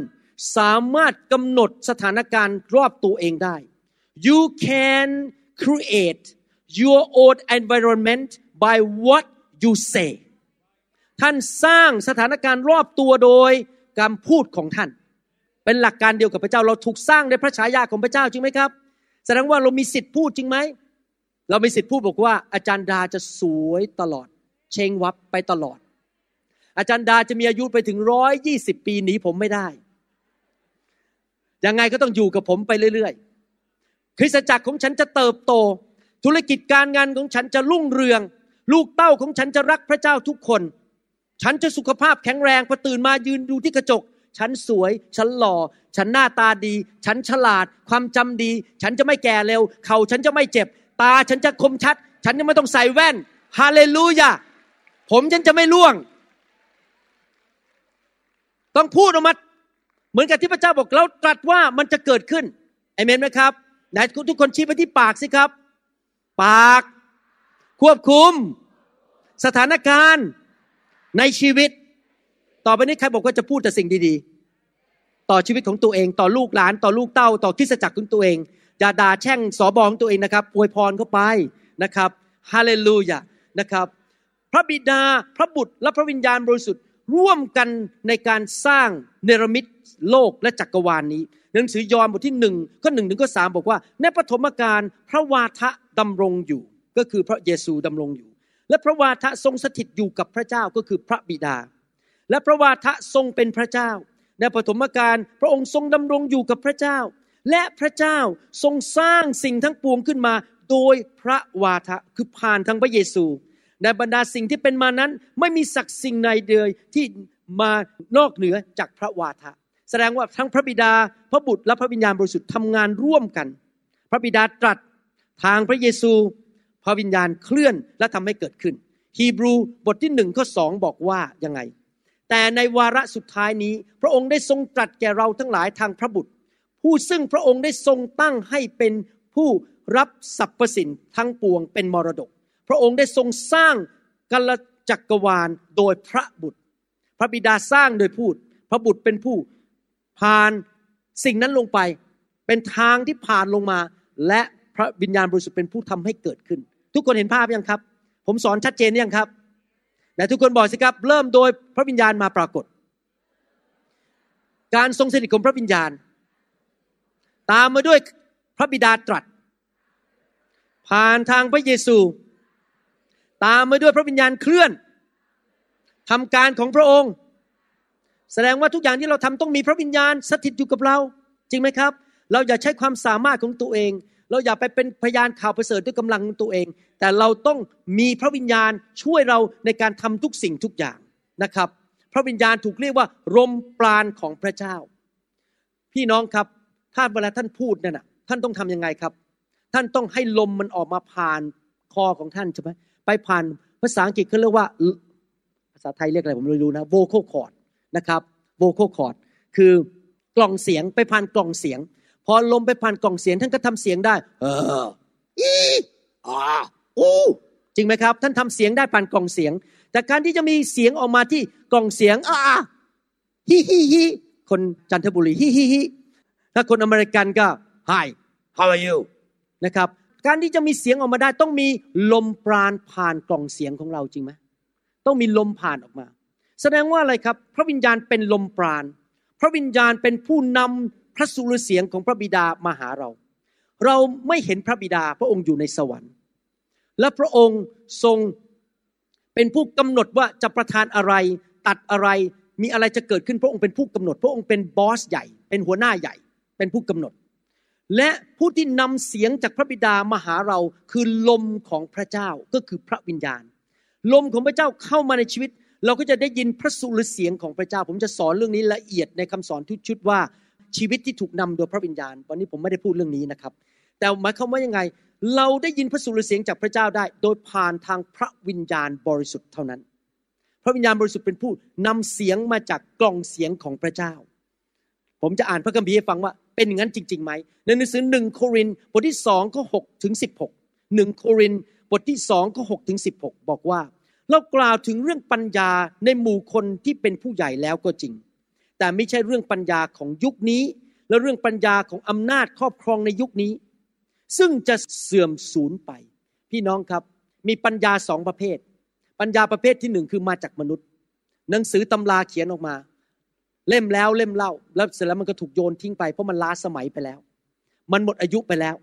สามารถกำหนดสถานการณ์รอบตัวเองได้ you can create your own environment by what you say ท่านสร้างสถานการณ์รอบตัวโดยการพูดของท่าน เป็นหลักการเดียวกับพระเจ้าเราถูกสร้างในพระฉายาของพระเจ้าจริงไหมครับ แสดงว่าเรามีสิทธิ์พูดจริงไหม เรามีสิทธิ์พูดบอกว่า อาจารย์ดาจะสวยตลอด เชงวับไปตลอด อาจารย์ดาจะมีอายุไปถึงร้อยยี่สิบปีหนีผมไม่ได้ ยังไงก็ต้องอยู่กับผมไปเรื่อยๆ คริสตจักรของฉันจะเติบโต ธุรกิจการงานของฉันจะรุ่งเรือง ลูกเต้าของฉันจะรักพระเจ้าทุกคน ฉันจะสุขภาพแข็งแรงพอตื่นมายืนดูที่กระจก ฉันสวย ฉันหล่อ ฉันหน้าตาดี ฉันฉลาด ความจำดี ฉันจะไม่แก่เร็ว เข่าฉันจะไม่เจ็บ ตาฉันจะคมชัด ฉันจะไม่ต้องใส่แว่น ฮาเลลูยา ผมฉันจะไม่ล่วง ต้องพูดออกมาเหมือนกับที่พระเจ้าบอกเราตรัสว่ามันจะเกิดขึ้นเอเมนไหมครับไหนทุกคนชี้ไปที่ปากสิครับ ปาก ควบคุม สถานการณ์ในชีวิต ต่อไปนี้ใครบอกว่าจะพูดแต่สิ่งดีๆ ต่อชีวิตของตัวเอง ต่อลูกหลาน ต่อลูกเต้า ต่อคริสจักรของตัวเอง อย่าด่าแช่งสอบองตัวเองนะครับอวยพรเข้าไปนะครับฮาเลลูยานะครับ พระบิดา พระบุตร และพระวิญญาณบริสุทธิ์ ร่วมกันในการสร้างเนรมิตโลกและจักรวาลนนี้ หนังสือยอห์นบทที่หนึ่งข้อหนึ่งถึงข้อสามบอกว่า ในปฐมกาลพระวาทะดำรงอยู่ ก็คือพระเยซูดำรงอยู่ และพระวาทะทรงสถิตอยู่กับพระเจ้าก็คือพระบิดา และพระวาทะทรงเป็นพระเจ้า ในปฐมกาลพระองค์ทรงดำรงอยู่กับพระเจ้า และพระเจ้าทรงสร้างสิ่งทั้งปวงขึ้นมา โดยพระวาทะคือผ่านทางพระเยซู ในบรรดาสิ่งที่เป็นมานั้น ไม่มีสักสิ่งใดเดยที่มานอกเหนือจากพระวาทะ แสดงว่าทั้งพระบิดาพระบุตรและพระวิญญาณบริสุทธิ์ทำงานร่วมกัน พระบิดาตรัสทางพระเยซู พระวิญญาณเคลื่อนและทำให้เกิดขึ้น ฮีบรูบทที่หนึ่งข้อสองบอกว่ายังไง แต่ในวาระสุดท้ายนี้ พระองค์ได้ทรงตรัสแก่เราทั้งหลายทางพระบุตร ผู้ซึ่งพระองค์ได้ทรงตั้งให้เป็นผู้รับสรรพสินทั้งปวงเป็นมรดก พระองค์ได้ทรงสร้างกัลจักรวาลโดยพระบุตร พระบิดาสร้างโดยพูด พระบุตรเป็นผู้ผ่านสิ่งนั้นลงไป เป็นทางที่ผ่านลงมา และพระวิญญาณบริสุทธิ์เป็นผู้ทำให้เกิดขึ้น ทุกคนเห็นภาพยังครับ ผมสอนชัดเจนยังครับแต่ทุกคนบอกสิครับ เริ่มโดยพระวิญญาณมาปรากฏ การทรงสถิตของพระวิญญาณ ตามมาด้วยพระบิดาตรัส ผ่านทางพระเยซู ตามมาด้วยพระวิญญาณเคลื่อนทำการของพระองค์ แสดงว่าทุกอย่างที่เราทำต้องมีพระวิญญาณสถิตอยู่กับเรา จริงไหมครับ เราอย่าใช้ความสามารถของตัวเอง เราอย่าไปเป็นพยานข่าวประเสริฐด้วยกำลังของตัวเอง แต่เราต้องมีพระวิญญาณช่วยเราในการทำทุกสิ่งทุกอย่างนะครับ พระวิญญาณถูกเรียกว่าลมปราณของพระเจ้า พี่น้องครับถ้าเวลาท่านพูดนั่นนะท่านต้องทํำยังไงครับ ท่านต้องให้ลมมันออกมาผ่านคอของท่านใช่ไหม ไปผ่านภาษาอังกฤษเขาเรียกว่าภาษาไทยเรียกอะไรผมไม่รู้นะ vocal cord นะครับ vocal cord คือกล่องเสียงไปผ่านกล่องเสียง พอลมไปผ่านกล่องเสียงท่านก็ทำเสียงได้ เอออีอ่าอู้จริงไหมครับ ท่านทำเสียงได้ผ่านกล่องเสียง แต่การที่จะมีเสียงออกมาที่กล่องเสียงอ่าฮิฮิฮิคนจันทบุรีฮิฮิฮิถ้าคนอเมริกันก็ Hi how are you นะครับ การที่จะมีเสียงออกมาได้ ต้องมีลมปราณผ่านกล่องเสียงของเราจริงไหมต้องมีลมผ่านออกมา แสดงว่าอะไรครับ พระวิญญาณเป็นลมปราณ พระวิญญาณเป็นผู้นำพระสุรเสียงของพระบิดามาหาเรา เราไม่เห็นพระบิดาพระองค์อยู่ในสวรรค์ และพระองค์ทรงเป็นผู้กำหนดว่าจะประทานอะไรตัดอะไรมีอะไรจะเกิดขึ้นพระองค์เป็นผู้กำหนด พระองค์เป็นบอสใหญ่ เป็นหัวหน้าใหญ่ เป็นผู้กำหนด และผู้ที่นำเสียงจากพระบิดามาหาเราคือลมของพระเจ้าก็คือพระวิญญาณ ลมของพระเจ้าเข้ามาในชีวิต เราก็จะได้ยินพระสุรเสียงของพระเจ้า ผมจะสอนเรื่องนี้ละเอียดในคำสอนทุกชุดว่าชีวิตที่ถูกนำโดยพระวิญญาณ วันนี้ผมไม่ได้พูดเรื่องนี้นะครับ แต่หมายความว่ายังไง เราได้ยินพระสุรเสียงจากพระเจ้าได้ โดยผ่านทางพระวิญญาณบริสุทธิ์เท่านั้น พระวิญญาณบริสุทธิ์เป็นผู้นำเสียงมาจากกล่องเสียงของพระเจ้า ผมจะอ่านพระคัมภีร์ให้ฟังว่า เป็นอย่างนั้นจริงๆไหมในหนังสือหนึ่งโครินบทที่สองข้อหกถึงสิบหกหนึ่งโครินบทที่สองข้อหกถึงสิบหกบอกว่า เรากล่าวถึงเรื่องปัญญาในหมู่คนที่เป็นผู้ใหญ่แล้วก็จริง แต่ไม่ใช่เรื่องปัญญาของยุคนี้ และเรื่องปัญญาของอำนาจครอบครองในยุคนี้ ซึ่งจะเสื่อมสูญไป พี่น้องครับมีปัญญาสองประเภท ปัญญาประเภทที่หนึ่งคือมาจากมนุษย์ หนังสือตำราเขียนออกมา เล่มแล้วเล่มเล่า แล้วเสร็จแล้วมันก็ถูกโยนทิ้งไปเพราะมันล้าสมัยไปแล้ว มันหมดอายุไปแล้ว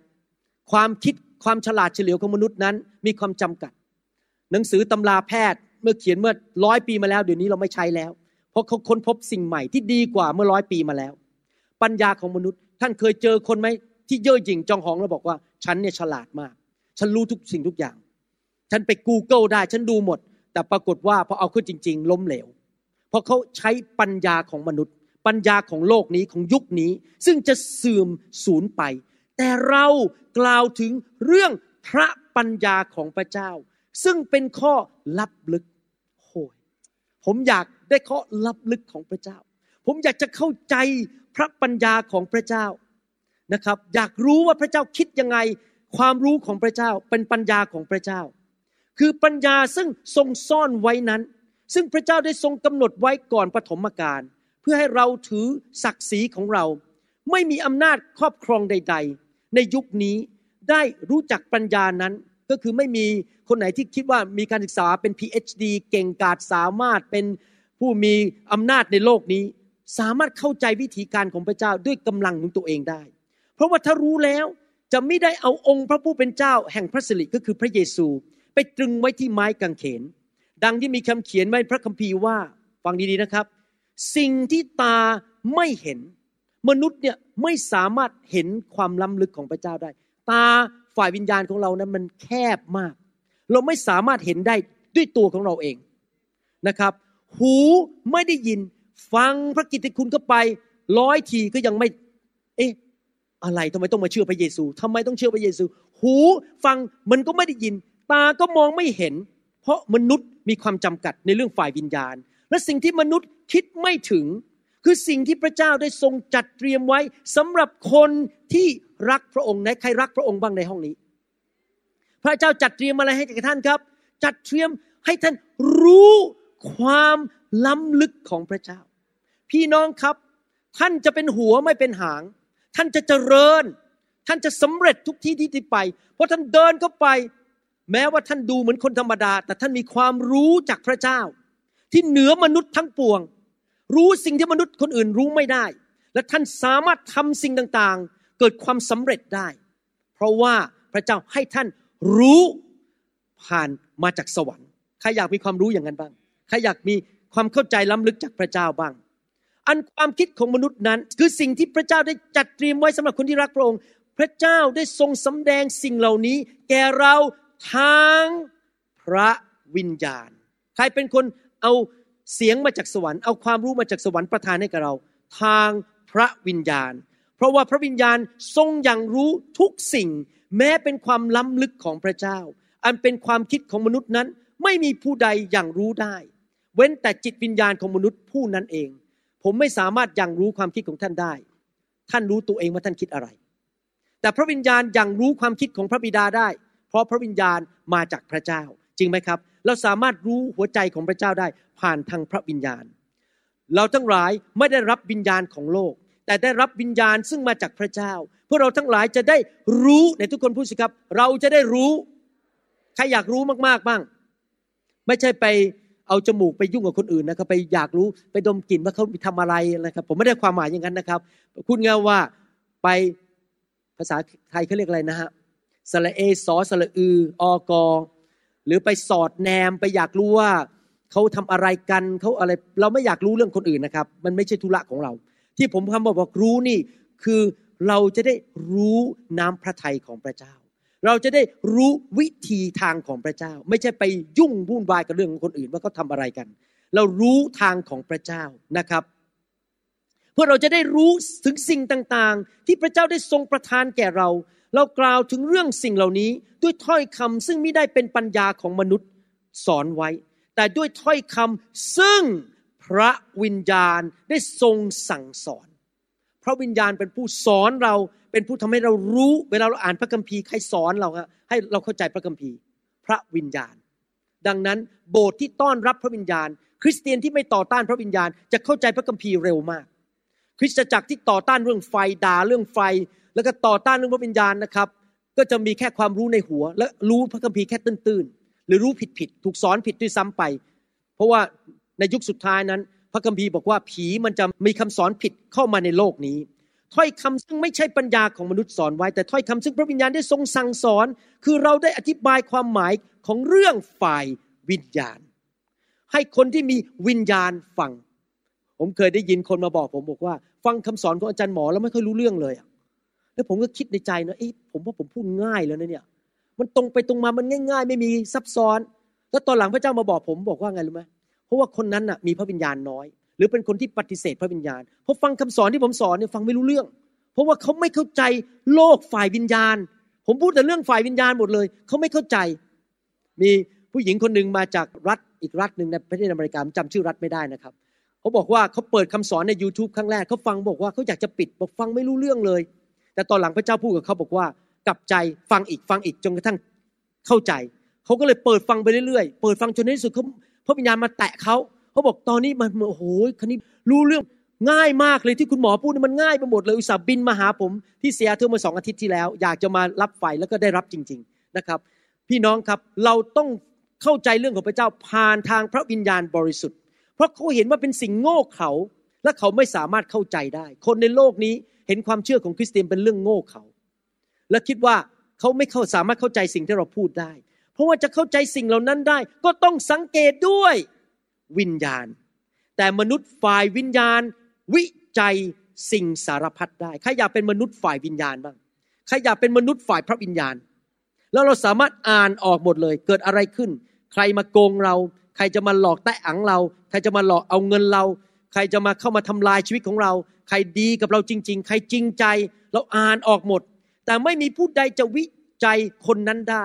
ความคิดความฉลาดเฉลียวของมนุษย์นั้นมีความจำกัด หนังสือตำราแพทย์เมื่อเขียนเมื่อร้อยปีมาแล้วเดี๋ยวนี้เราไม่ใช้แล้ว เพราะเขาค้นพบสิ่งใหม่ที่ดีกว่าเมื่อร้อยปีมาแล้ว ปัญญาของมนุษย์ ท่านเคยเจอคนไหมที่เย่อหยิ่งจองหองแล้วบอกว่า ฉันเนี่ยฉลาดมาก ฉันรู้ทุกสิ่งทุกอย่าง ฉันไป Google ได้ฉันดูหมด แต่ปรากฏว่าพอเอาขึ้นจริง ๆ ล้มเหลว เพราะเขาใช้ปัญญาของมนุษย์ ปัญญาของโลกนี้ของยุคนี้ ซึ่งจะเสื่อมสูญไป แต่เรากล่าวถึงเรื่องพระปัญญาของพระเจ้า ซึ่งเป็นข้อลับลึกโอ้ยผมอยากได้ข้อลับลึกของพระเจ้า ผมอยากจะเข้าใจพระปัญญาของพระเจ้านะครับ อยากรู้ว่าพระเจ้าคิดยังไง ความรู้ของพระเจ้าเป็นปัญญาของพระเจ้า คือปัญญาซึ่งทรงซ่อนไว้นั้น ซึ่งพระเจ้าได้ทรงกำหนดไว้ก่อนปฐมกาลเพื่อให้เราถือศักดิ์ศรีของเรา ไม่มีอำนาจครอบครองใด ๆ ในยุคนี้ได้รู้จักปัญญานั้นก็คือไม่มีคนไหนที่คิดว่ามีการศึกษาเป็น PhD เก่งกาจสามารถเป็นผู้มีอำนาจในโลกนี้ สามารถเข้าใจวิธีการของพระเจ้าด้วยกำลังของตัวเองได้ เพราะว่าถ้ารู้แล้วจะไม่ได้เอาองค์พระผู้เป็นเจ้าแห่งพระสิริก็คือพระเยซู ไปตรึงไว้ที่ไม้กางเขน ดังที่มีคำเขียนไว้พระคัมภีร์ว่าฟังดีๆนะครับ สิ่งที่ตาไม่เห็น มนุษย์เนี่ยไม่สามารถเห็นความล้ำลึกของพระเจ้าได้ ตาฝ่ายวิญญาณของเรานั้นมันแคบมาก เราไม่สามารถเห็นได้ด้วยตัวของเราเองนะครับ หูไม่ได้ยินฟังพระกิตติคุณเข้าไปร้อยทีก็ยังไม่ เอ๊ะอะไรทำไมต้องมาเชื่อพระเยซูทำไมต้องเชื่อพระเยซู หูฟังมันก็ไม่ได้ยิน ตาก็มองไม่เห็น เพราะมนุษย์มีความจำกัดในเรื่องฝ่ายวิญญาณ และสิ่งที่มนุษย์คิดไม่ถึง คือสิ่งที่พระเจ้าได้ทรงจัดเตรียมไว้สำหรับคนที่รักพระองค์ในใครรักพระองค์บ้างในห้องนี้ พระเจ้าจัดเตรียมอะไรให้กับท่านครับ จัดเตรียมให้ท่านรู้ความล้ำลึกของพระเจ้า พี่น้องครับ ท่านจะเป็นหัวไม่เป็นหาง ท่านจะเจริญ ท่านจะสำเร็จทุกที่ที่ที่ไป เพราะท่านเดินเข้าไป แม้ว่าท่านดูเหมือนคนธรรมดา แต่ท่านมีความรู้จากพระเจ้า ที่เหนือมนุษย์ทั้งปวง รู้สิ่งที่มนุษย์คนอื่นรู้ไม่ได้ และท่านสามารถทำสิ่งต่างๆ เกิดความสำเร็จได้ เพราะว่าพระเจ้าให้ท่านรู้ผ่านมาจากสวรรค์ใครอยากมีความรู้อย่างนั้นบ้างใครอยากมีความเข้าใจล้ำลึกจากพระเจ้าบ้าง อันความคิดของมนุษย์นั้น คือสิ่งที่พระเจ้าได้จัดเตรียมไว้สำหรับคนที่รักพระองค์ พระเจ้าได้ทรงสำแดงสิ่งเหล่านี้ แก่เรา ทางพระวิญญาณ ใครเป็นคนเอาเสียงมาจากสวรรค์ เอาความรู้มาจากสวรรค์ประทานให้กับเรา ทางพระวิญญาณ เพราะว่าพระวิญญาณทรงอย่างรู้ทุกสิ่ง แม้เป็นความล้ำลึกของพระเจ้า อันเป็นความคิดของมนุษย์นั้น ไม่มีผู้ใดอย่างรู้ได้ เว้นแต่จิตวิญญาณของมนุษย์ผู้นั้นเอง ผมไม่สามารถอยังรู้ความคิดของท่านได้ ท่านรู้ตัวเองว่าท่านคิดอะไร แต่พระวิญญาณอยังรู้ความคิดของพระบิดาได้ เพราะพระวิญญาณมาจากพระเจ้า จริงไหมครับ เราสามารถรู้หัวใจของพระเจ้าได้ผ่านทางพระวิญญาณ เราทั้งหลายไม่ได้รับวิญญาณของโลก แต่ได้รับวิญญาณซึ่งมาจากพระเจ้าเพื่อเราทั้งหลายจะได้รู้ในทุกคนพูดสิครับ เราจะได้รู้ใครอยากรู้มากๆบ้าง ไม่ใช่ไปเอาจมูกไปยุ่งกับคนอื่นนะครับ ไปอยากรู้ไปดมกลิ่นว่าเขาทำอะไรนะครับ ผมไม่ได้ความหมายอย่างนั้นนะครับ คุณเงาว่าไปภาษาไทยเขาเรียกอะไรนะฮะ สระเอสอสระอืออกอหรือไปสอดแนมไปอยากรู้ว่าเขาทำอะไรกันเขาอะไร เราไม่อยากรู้เรื่องคนอื่นนะครับ มันไม่ใช่ธุระของเรา ที่ผมคำบอกบอกรู้นี่คือเราจะได้รู้น้ำพระทัยของพระเจ้า เราจะได้รู้วิธีทางของพระเจ้า ไม่ใช่ไปยุ่งวุ่นวายกับเรื่องของคนอื่นว่าเขาทาอะไรกัน เรารู้ทางของพระเจ้านะครับ เพื่อเราจะได้รู้ถึงสิ่งต่างๆ ที่พระเจ้าได้ทรงประทานแก่เรา เรากล่าวถึงเรื่องสิ่งเหล่านี้ด้วยถ้อยคำซึ่งไม่ได้เป็นปัญญาของมนุษย์สอนไว้ แต่ด้วยถ้อยคำซึ่งพระวิญญาณได้ทรงสั่งสอน พระวิญญาณเป็นผู้สอนเราเป็นผู้ทำให้เรารู้ เวลาเราอ่านพระคัมภีร์ใครสอนเราให้เราเข้าใจพระคัมภีร์ พระวิญญาณ ดังนั้นโบสถ์ที่ต้อนรับพระวิญญาณ คริสเตียนที่ไม่ต่อต้านพระวิญญาณจะเข้าใจพระคัมภีร์เร็วมาก คริสตจักรที่ต่อต้านเรื่องไฟด่าเรื่องไฟ แล้วก็ต่อต้านเรื่องพระวิญญาณนะครับ ก็จะมีแค่ความรู้ในหัว และรู้พระคัมภีร์แค่ตื้นๆ หรือรู้ผิดๆถูกสอนผิดด้วยซ้ำไป เพราะว่าในยุคสุดท้ายนั้น พระคัมภีร์บอกว่าผีมันจะมีคำสอนผิดเข้ามาในโลกนี้ถ้อยคำซึ่งไม่ใช่ปัญญาของมนุษย์สอนไว้ แต่ถ้อยคำซึ่งพระวิญญาณได้ทรงสั่งสอน คือเราได้อธิบายความหมายของเรื่องฝ่ายวิญญาณ ให้คนที่มีวิญญาณฟัง ผมเคยได้ยินคนมาบอกผมบอกว่า ฟังคำสอนของอาจารย์หมอแล้วไม่ค่อยรู้เรื่องเลยแล้วผมก็คิดในใจนะเอ้ผมว่าผมพูดง่ายแล้วนะเนี่ย มันตรงไปตรงมามันง่าย ๆ ไม่มีซับซ้อน แล้วตอนหลังพระเจ้ามาบอกผมบอกว่าไงรู้ไหมเพราะว่าคนนั้นน่ะมีพระวิญญาณน้อย หรือเป็นคนที่ปฏิเสธพระวิญญาณเพอฟังคำสอนที่ผมสอนเนี่ยฟังไม่รู้เรื่อง เพราะว่าเขาไม่เข้าใจโลกฝ่ายวิญญาณ ผมพูดแต่เรื่องฝ่ายวิญญาณหมดเลยเขาไม่เข้าใจ มีผู้หญิงคนหนึ่งมาจากรัฐอีกรัฐหนึ่งในประเทศอเมริกาจำชื่อรัฐไม่ได้นะครับ เขาบอกว่าเขาเปิดคำสอนใน YouTube ครั้งแรกเขาฟังบอกว่าเขาอยากจะปิดบอกฟังไม่รู้เรื่องเลย แต่ตอนหลังพระเจ้าพูดกับเขาบอกว่ากลับใจฟังอีกฟังอีกจนกระทั่งเข้าใจเขาก็เลยเปิดฟังไปเรื่อยๆ เปิดฟังจนในที่สุดเขาพระวิญญาณมาแตะเขาเขาบอกตอนนี้มันโอ้โหคันนี้รู้เรื่องง่ายมากเลยที่คุณหมอพูดมันง่ายไปหมดเลยอุตส่าห์บินมาหาผมที่เสียเธอมาสองอาทิตย์ที่แล้ว อยากจะมารับไฟแล้วก็ได้รับจริง ๆนะครับ พี่น้องครับเราต้องเข้าใจเรื่องของพระเจ้าผ่านทางพระวิญญาณบริสุทธิ์ ราะเขาเห็นว่าเป็นสิ่งโง่เขาและเขาไม่สามารถเข้าใจได้ คนในโลกนี้เห็นความเชื่อของคริสเตียนเป็นเรื่องโง่เขาและคิดว่าเขาไม่เข้าสามารถเข้าใจสิ่งที่เราพูดได้ เพราะว่าจะเข้าใจสิ่งเหล่านั้นได้ ก็ต้องสังเกตด้วยวิญญาณ แต่มนุษย์ฝ่ายวิญญาณ วิจัยสิ่งสารพัดได้ใครอยากเป็นมนุษย์ฝ่ายวิญญาณบ้างใครอยากเป็นมนุษย์ฝ่ายพระวิญญาณ แล้วเราสามารถอ่านออกหมดเลย เกิดอะไรขึ้น ใครมาโกงเรา ใครจะมาหลอกแตะอังเรา ใครจะมาหลอกเอาเงินเรา ใครจะมาเข้ามาทำลายชีวิตของเรา ใครดีกับเราจริง ๆ ใครจริงใจ เราอ่านออกหมด แต่ไม่มีผู้ใดจะวิจัยคนนั้นได้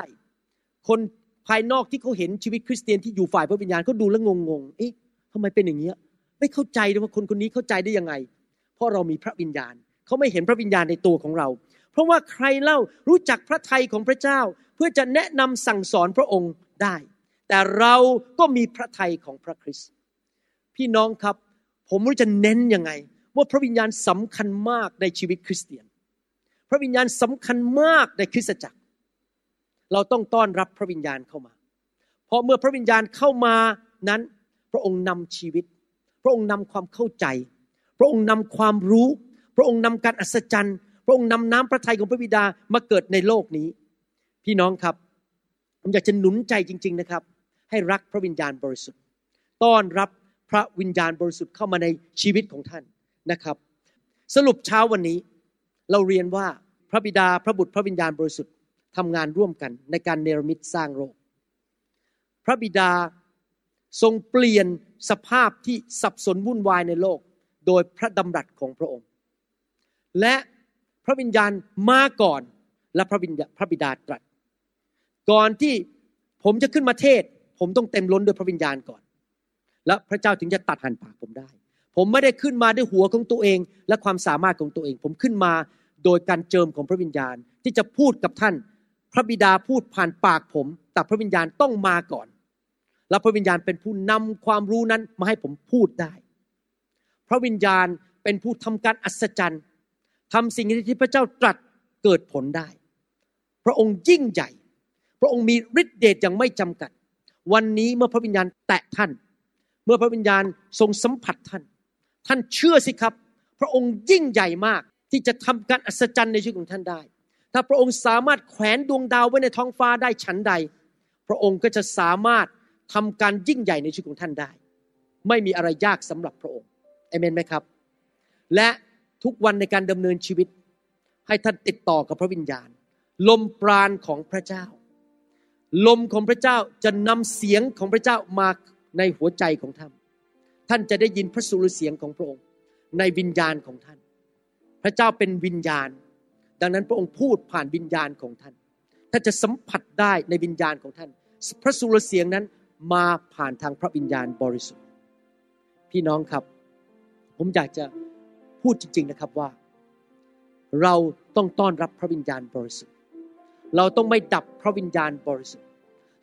คนภายนอกที่เขาเห็นชีวิตคริสเตียนที่อยู่ฝ่ายพระวิญญาณเขาดูแล้วงงๆ เอ๊ะทำไมเป็นอย่างเงี้ย ไม่เข้าใจเลยว่าคนคนนี้เข้าใจได้ยังไง เพราะเรามีพระวิญญาณ เขาไม่เห็นพระวิญญาณในตัวของเรา เพราะว่าใครเล่ารู้จักพระทัยของพระเจ้า เพื่อจะแนะนำสั่งสอนพระองค์ได้ แต่เราก็มีพระทัยของพระคริสต์พี่น้องครับ ผมรู้จะเน้นยังไง ว่าพระวิญญาณสำคัญมากในชีวิตคริสเตียน พระวิญญาณสำคัญมากในคริสตจักร เราต้องต้อนรับพระวิญญาณเข้ามา เพราะเมื่อพระวิญญาณเข้ามานั้น พระองค์นำชีวิต พระองค์นำความเข้าใจ พระองค์นำความรู้ พระองค์นำการอัศจรรย์ พระองค์นำน้ำพระทัยของพระบิดามาเกิดในโลกนี้ พี่น้องครับผมอยากจะหนุนใจจริง ๆนะครับ ให้รักพระวิญญาณบริสุทธิ์ ต้อนรับพระวิญญาณบริสุทธิ์เข้ามาในชีวิตของท่านนะครับ สรุปเช้าวันนี้เราเรียนว่าพระบิดาพระบุตรพระวิญญาณบริสุทธิ์ทำงานร่วมกันในการเนรมิตสร้างโลกพระบิดาทรงเปลี่ยนสภาพที่สับสนวุ่นวายในโลก โดยพระดำรัสของพระองค์ และพระวิญญาณมาก่อนและพระวิญญาพระบิดาตรัส ก่อนที่ผมจะขึ้นมาเทศ ผมต้องเต็มล้นด้วยพระวิญญาณก่อน และพระเจ้าถึงจะตัดหันปากผมได้ ผมไม่ได้ขึ้นมาด้วยหัวของตัวเอง และความสามารถของตัวเอง ผมขึ้นมาโดยการเจิมของพระวิญญาณที่จะพูดกับท่าน พระบิดาพูดผ่านปากผม แต่พระวิญญาณต้องมาก่อน และพระวิญญาณเป็นผู้นำความรู้นั้นมาให้ผมพูดได้ พระวิญญาณเป็นผู้ทำการอัศจรรย์ทำสิ่งที่พระเจ้าตรัสเกิดผลได้ พระองค์ยิ่งใหญ่ พระองค์มีฤทธิ์เดชอย่างไม่จำกัด วันนี้เมื่อพระวิญญาณแตะท่าน เมื่อพระวิญญาณทรงสัมผัสท่าน ท่านเชื่อสิครับ พระองค์ยิ่งใหญ่มากที่จะทำการอัศจรรย์ในชีวิตของท่านได้ ถ้าพระองค์สามารถแขวนดวงดาวไว้ในท้องฟ้าได้ฉันใด พระองค์ก็จะสามารถทำการยิ่งใหญ่ในชีวิตของท่านได้ ไม่มีอะไรยากสำหรับพระองค์เอเมนไหมครับ และทุกวันในการดำเนินชีวิต ให้ท่านติดต่อกับพระวิญญาณ ลมปราณของพระเจ้า ลมของพระเจ้าจะนำเสียงของพระเจ้ามาในหัวใจของท่าน ท่านจะได้ยินพระสุรเสียงของพระองค์ ในวิญญาณของท่าน พระเจ้าเป็นวิญญาณ ดังนั้นพระองค์พูดผ่านวิญญาณของท่าน ท่านจะสัมผัสได้ในวิญญาณของท่าน พระสุรเสียงนั้นมาผ่านทางพระวิญญาณบริสุทธิ์ พี่น้องครับ ผมอยากจะพูดจริง ๆนะครับว่า เราต้องต้อนรับพระวิญญาณบริสุทธิ์ เราต้องไม่ดับพระวิญญาณบริสุทธิ์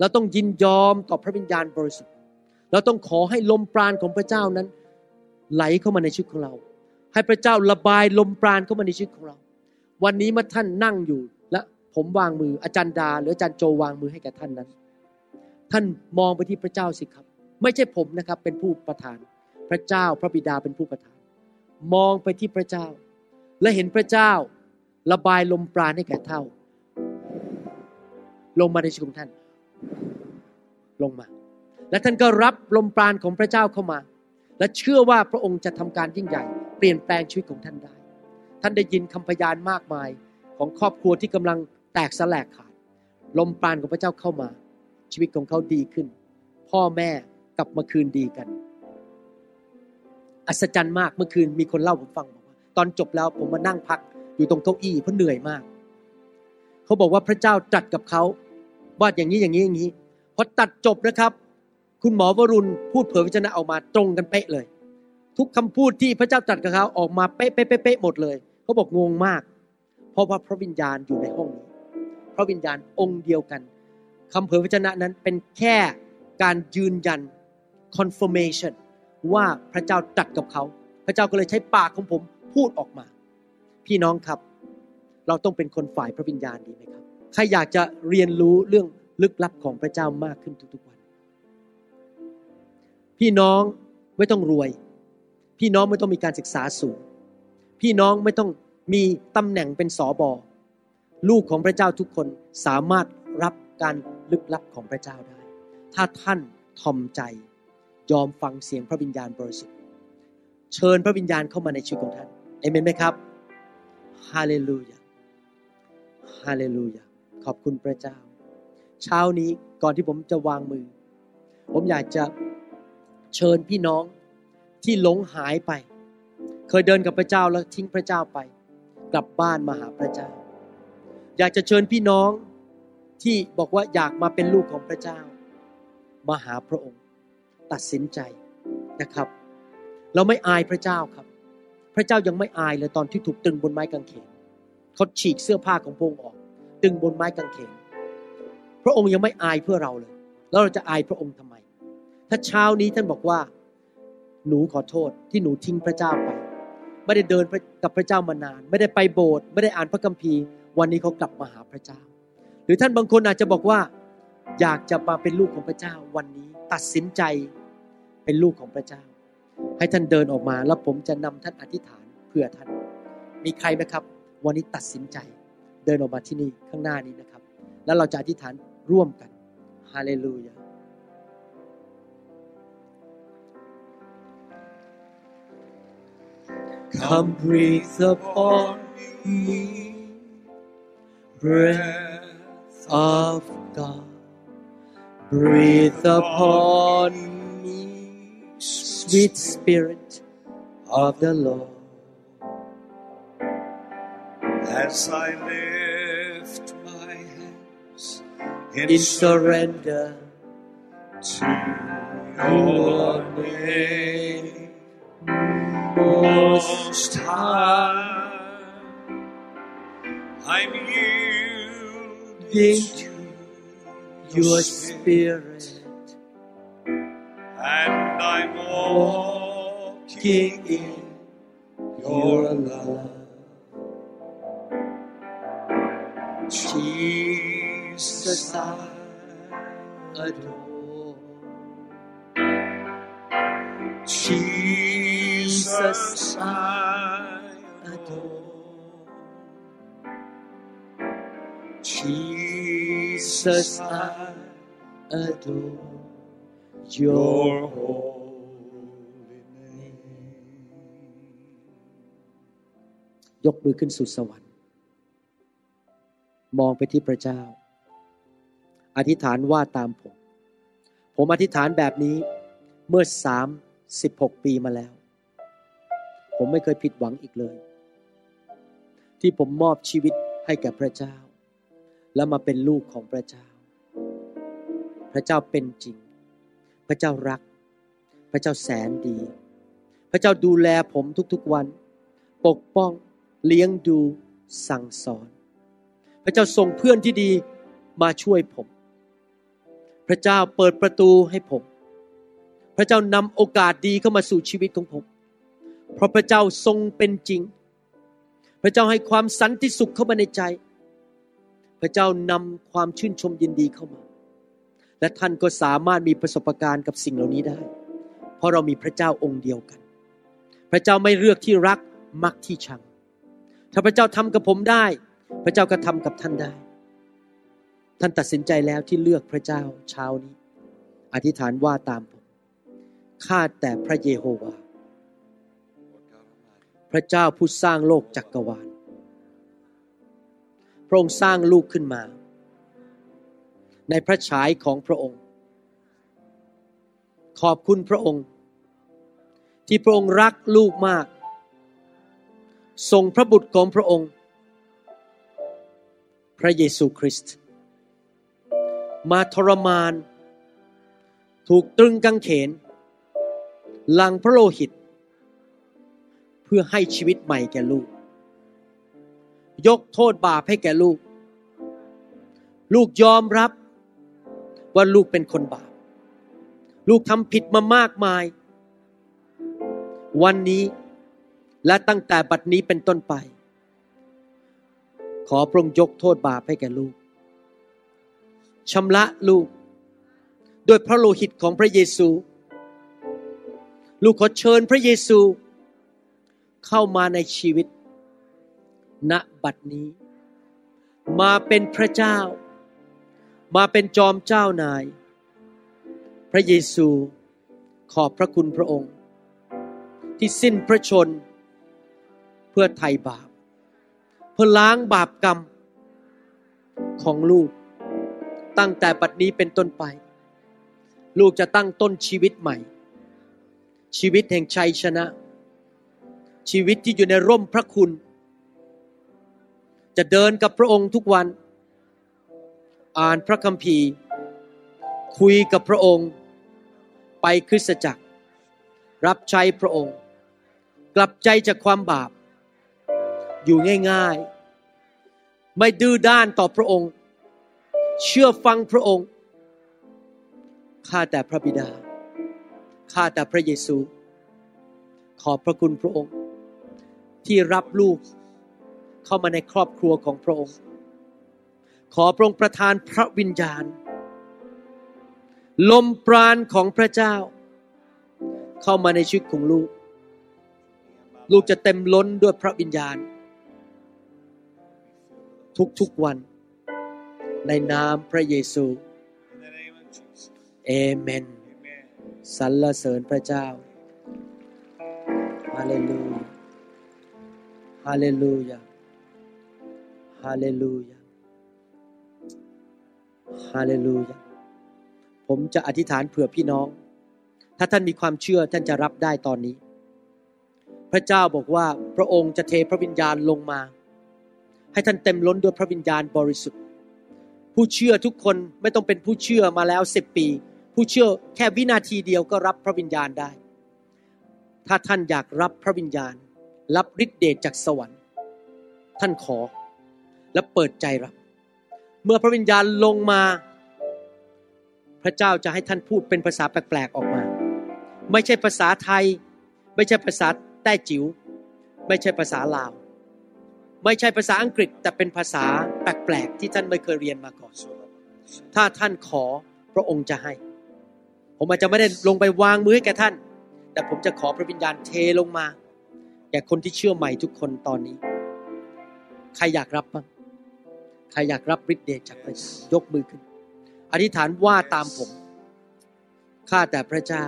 เราต้องยินยอมต่อพระวิญญาณบริสุทธิ์ เราต้องขอให้ลมปราณของพระเจ้านั้น ไหลเข้ามาในชีวิตของเรา ให้พระเจ้าระบายลมปราณเข้ามาในชีวิตของเรา วันนี้เมื่อท่านนั่งอยู่และผมวางมืออาจารย์ดา หรืออาจารย์โจวางมือให้แก่ท่านนั้น ท่านมองไปที่พระเจ้าสิครับ ไม่ใช่ผมนะครับเป็นผู้ประทาน พระเจ้าพระบิดาเป็นผู้ประทาน มองไปที่พระเจ้า และเห็นพระเจ้าระบายลมปราณให้แก่เท่า ลงมาในชีวิตของท่าน ลงมา และท่านก็รับลมปราณของพระเจ้าเข้ามา และเชื่อว่าพระองค์จะทำการยิ่งใหญ่ เปลี่ยนแปลงชีวิตของท่านได้ ท่านได้ยินคำพยานมากมายของครอบครัวที่กำลังแตกสลายขาด ลมปราณของพระเจ้าเข้ามา ชีวิตของเขาดีขึ้น พ่อแม่กลับมาคืนดีกัน อัศจรรย์มากเมื่อคืนมีคนเล่าผมฟังบอกว่าตอนจบแล้วผมมานั่งพักอยู่ตรงเก้าอี้เพราะเหนื่อยมาก เขาบอกว่าพระเจ้าตรัสกับเขาว่าอย่างนี้อย่างนี้อย่างนี้พอตัดจบนะครับ คุณหมอวรุณพูดเผยพระชนะออกมาตรงกันเป๊ะเลย ทุกคำพูดที่พระเจ้าตรัสกับเขาออกมาเป๊ะเป๊ะเป๊ะหมดเลยเขาบอกงงมาก เพราะว่าพระวิญญาณอยู่ในห้องนี้พระวิญญาณองค์เดียวกันคำเผยพระชนะนั้นเป็นแค่การยืนยัน confirmation ว่าพระเจ้าตรัสกับเขา พระเจ้าก็เลยใช้ปากของผมพูดออกมา พี่น้องครับ เราต้องเป็นคนฝ่ายพระวิญญาณดีไหมครับใครอยากจะเรียนรู้เรื่องลึกลับของพระเจ้ามากขึ้นทุกๆวัน พี่น้องไม่ต้องรวย พี่น้องไม่ต้องมีการศึกษาสูง พี่น้องไม่ต้องมีตำแหน่งเป็นสอบอลูกของพระเจ้าทุกคนสามารถรับการลึกลับของพระเจ้าได้ ถ้าท่านทอมใจยอมฟังเสียงพระวิญญาณบริสุทธิ์ เชิญพระวิญญาณเข้ามาในชีวิตของท่านเอเมนไหมครับ ฮาเลลูยา ฮาเลลูยา ขอบคุณพระเจ้า เช้านี้ก่อนที่ผมจะวางมือ ผมอยากจะเชิญพี่น้องที่หลงหายไป เคยเดินกับพระเจ้าแล้วทิ้งพระเจ้าไป กลับบ้านมาหาพระเจ้า อยากจะเชิญพี่น้องที่บอกว่าอยากมาเป็นลูกของพระเจ้า มาหาพระองค์ ตัดสินใจนะครับ เราไม่อายพระเจ้าครับ พระเจ้ายังไม่อายเลยตอนที่ถูกตึงบนไม้กางเขน เขาฉีกเสื้อผ้าของพระองค์ออกตึงบนไม้กางเขน พระองค์ยังไม่อายเพื่อเราเลย แล้วเราจะอายพระองค์ทำไม ถ้าเช้านี้ท่านบอกว่า หนูขอโทษที่หนูทิ้งพระเจ้าไป ไม่ได้เดินกับพระเจ้ามานาน ไม่ได้ไปโบสถ์ไม่ได้อ่านพระคัมภีร์ วันนี้เขากลับมาหาพระเจ้า หรือท่านบางคนอาจจะบอกว่า อยากจะมาเป็นลูกของพระเจ้า วันนี้ตัดสินใจเป็นลูกของพระเจ้า ให้ท่านเดินออกมาแล้วผมจะนำท่านอธิษฐานเพื่อท่าน มีใครไหมครับ วันนี้ตัดสินใจเดินออกมาที่นี่ข้างหน้านี้นะครับ แล้วเราจะอธิษฐานร่วมกันฮาเลลูยาคำ breathe upon breath of God breathe upon me sweet spirit of the Lord As I lift my hands in, In surrender to your name, most High, I'm yielding to your spirit, and I'm walking King in your love. Jesus, I adore. Jesus, I adore. Jesus, I adore your holy name. ยกมือขึ้นสู่สวรรค์ มองไปที่พระเจ้า อธิษฐานว่าตามผม ผมอธิษฐานแบบนี้เมื่อสามสิบหกปีมาแล้ว ผมไม่เคยผิดหวังอีกเลย ที่ผมมอบชีวิตให้แก่พระเจ้า และมาเป็นลูกของพระเจ้า พระเจ้าเป็นจริง พระเจ้ารัก พระเจ้าแสนดี พระเจ้าดูแลผมทุกๆวัน ปกป้องเลี้ยงดูสั่งสอน พระเจ้าส่งเพื่อนที่ดีมาช่วยผม พระเจ้าเปิดประตูให้ผม พระเจ้านำโอกาสดีเข้ามาสู่ชีวิตของผม เพราะพระเจ้าทรงเป็นจริง พระเจ้าให้ความสันติสุขเข้ามาในใจ พระเจ้านำความชื่นชมยินดีเข้ามา และท่านก็สามารถมีประสบการณ์กับสิ่งเหล่านี้ได้ เพราะเรามีพระเจ้าองค์เดียวกัน พระเจ้าไม่เลือกที่รักมักที่ชัง ถ้าพระเจ้าทำกับผมได้ พระเจ้าก็ทำกับท่านได้ ท่านตัดสินใจแล้วที่เลือกพระเจ้าเช้านี้ อธิษฐานว่าตามผมข้าแต่พระเยโฮวา พระเจ้าผู้สร้างโลกจักกรวาล พระองค์สร้างลูกขึ้นมา ในพระฉายของพระองค์ ขอบคุณพระองค์ ที่พระองค์รักลูกมากส่งพระบุตรของพระองค์ พระเยซูคริสต์มาทรมาน ถูกตรึงกางเขนลังพระโลหิต เพื่อให้ชีวิตใหม่แก่ลูก ยกโทษบาปให้แก่ลูก ลูกยอมรับว่าลูกเป็นคนบาป ลูกทำผิดมามากมาย วันนี้และตั้งแต่บัดนี้เป็นต้นไป ขอพระองค์ยกโทษบาปให้แก่ลูกชำระลูกด้วยพระโลหิตของพระเยซู ลูกขอเชิญพระเยซู เข้ามาในชีวิต ณบัดนี้ มาเป็นพระเจ้า มาเป็นจอมเจ้านาย พระเยซูขอบพระคุณพระองค์ ที่สิ้นพระชนเพื่อไถ่บาป เพื่อล้างบาปกรรมของลูก ตั้งแต่บัดนี้เป็นต้นไป ลูกจะตั้งต้นชีวิตใหม่ ชีวิตแห่งชัยชนะ ชีวิตที่อยู่ในร่มพระคุณ จะเดินกับพระองค์ทุกวัน อ่านพระคัมภีร์ คุยกับพระองค์ ไปคริสตจักร รับใช้พระองค์ กลับใจจากความบาป อยู่ง่ายๆ ไม่ดื้อด้านต่อพระองค์ เชื่อฟังพระองค์ ข้าแต่พระบิดา ข้าแต่พระเยซู ขอบพระคุณพระองค์ ที่รับลูกเข้ามาในครอบครัวของพระองค์ ขอพระองค์ประทานพระวิญญาณ ลมปราณของพระเจ้า เข้ามาในชีวิตของลูก ลูกจะเต็มล้นด้วยพระวิญญาณ ทุกๆวัน ในนามพระเยซูเอเมนสรรเสริญพระเจ้าฮาเลลูยาฮาเลลูยาฮาเลลูยาฮาเลลูยาผมจะอธิษฐานเผื่อพี่น้อง ถ้าท่านมีความเชื่อท่านจะรับได้ตอนนี้ พระเจ้าบอกว่าพระองค์จะเทพระวิญญาณลงมา ให้ท่านเต็มล้นด้วยพระวิญญาณบริสุทธิ์ ผู้เชื่อทุกคนไม่ต้องเป็นผู้เชื่อมาแล้วสิบปี ผู้เชื่อแค่วินาทีเดียวก็รับพระวิญญาณได้ ถ้าท่านอยากรับพระวิญญาณ รับฤทธิเดชจากสวรรค์ ท่านขอและเปิดใจรับ เมื่อพระวิญญาณลงมา พระเจ้าจะให้ท่านพูดเป็นภาษาแปลกๆออกมา ไม่ใช่ภาษาไทย ไม่ใช่ภาษาแต้จิ๋วไม่ใช่ภาษาลาว ไม่ใช่ภาษาอังกฤษแต่เป็นภาษาแปลกๆที่ท่านไม่เคยเรียนมาก่อน ถ้าท่านขอพระองค์จะให้ ผมอาจจะไม่ได้ลงไปวางมือให้แก่ท่าน แต่ผมจะขอพระวิญญาณเทลงมาแก่คนที่เชื่อใหม่ทุกคนตอนนี้ ใครอยากรับบ้าง ใครอยากรับฤทธิ์เดชจากพระเจ้ายกมือขึ้น อธิษฐานว่าตามผม ข้าแต่พระเจ้า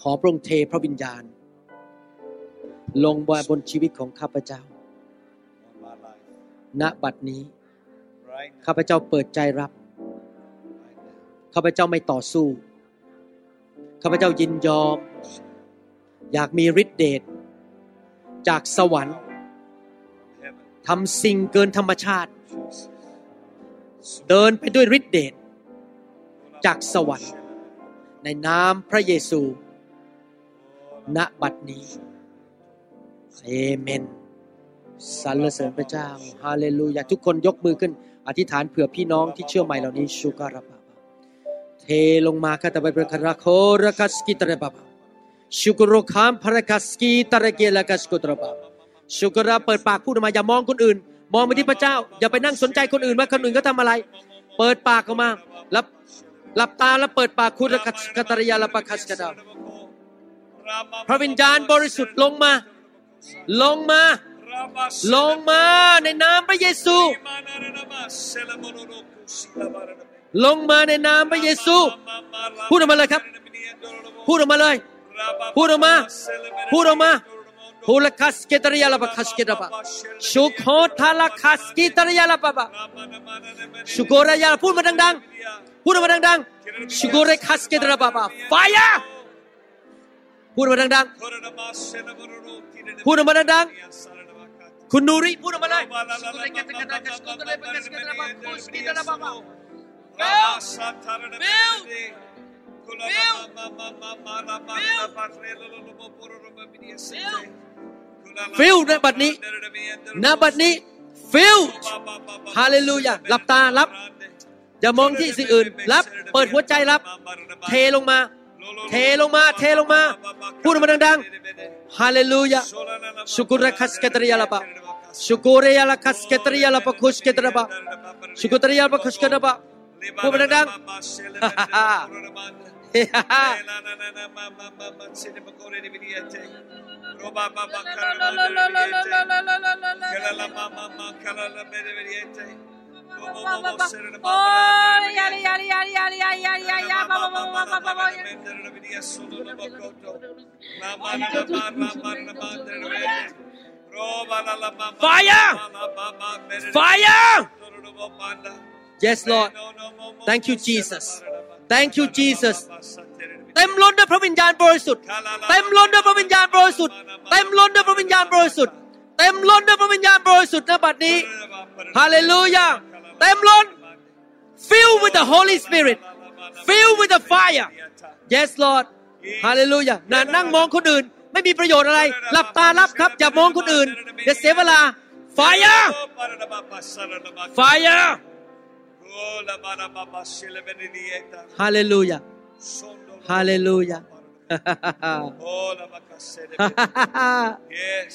ขอพระองค์เทพระวิญญาณ ลงบนชีวิตของข้าพเจ้า ณบัดนี้ Right now. ข้าพเจ้าเปิดใจรับ Right now. ข้าพเจ้าไม่ต่อสู้ ข้าพเจ้ายินยอม อยากมีฤทธิเดชจากสวรรค์ Heaven. ทำสิ่งเกินธรรมชาติ Jesus. เดินไปด้วยฤทธิเดชจากสวรรค์ในนามพระเยซู ณ บัดนี้ เอเมน สรรเสริญพระเจ้า ฮาเลลูยา ทุกคนยกมือขึ้น อธิษฐานเผื่อพี่น้องที่เชื่อใหม่เหล่านี้ชูการะบาบาเทลงมาคาตาเบเบคาราโครักัสกิตระบาบาชุกโรคามพระกัสกิตระเกลกัสกุตระบาชุกระเปิดปากพูดออกมาอย่ามองคนอื่น มองไปที่พระเจ้า อย่าไปนั่งสนใจคนอื่นว่าคนอื่นเขาทำอะไร เปิดปากออกมาแล้วหลับตาแล้วเปิดปากคุณกัสกตระยาลปะคัสกดาพระวิญญาณบริสุทธิ์ลงมา ลงมา ลงมาในนามพระเยซู ลงมาในนามพระเยซู พูดออกมาเลยครับ พูดออกมาเลย พูดออกมา พูดออกมาพูลคัสเกตริยาลาบคัสเกตาบะชุโคทาลาคัสกิตริยาลาบะบะชุโกรายาพูดมาดังๆ พูดออกมาดังๆชุโกเรคัสเกตราบะบะไฟพูดออกมาดังๆ พูดออกมาดังๆ คุณนูริพูดออกมาเลยชุโกเรคัสเกตราบะชุโกเรคัสเกตราบะคุสกิตราบะบะฟิลในบัดนี้ณบัดนี้ฟิลฮาเลลูยาหลับตารับอย่ามองที่สิ่งอื่น รับ เปิดหัวใจรับ เทลงมา เทลงมา เทลงมา พูดออกมาดังๆ ฮาเลลูยาชุกุระคัสเกตริยาลาบะชุกุเรียลาคัสเกตริยาลาบะคุสเกตระบะชุกุตริยาลาบะคุสเกตระบะพูดมาดังๆเฮ้ฮ่าฮ่า Roba Fire! Fire! Yes, Lord. Thank you, Jesus. Thank you, Jesus. เต็มล้นด้วยพระวิญญาณบริสุทธิ์ เต็มล้นด้วยพระวิญญาณบริสุทธิ์ เต็มล้นด้วยพระวิญญาณบริสุทธิ์ เต็มล้นด้วยพระวิญญาณบริสุทธิ์ณบัดนี้ ฮาเลลูยา เต็มล้น fill with the Holy Spirit fill with the fire yes Lord ฮาเลลูยานั่นั่งมองคนอื่น ไม่มีประโยชน์อะไร หลับตารับครับ อย่ามองคนอื่นเดี๋ยวเสียเวลา fire fire ฮาเลลูยาฮาเลลูยา Yes.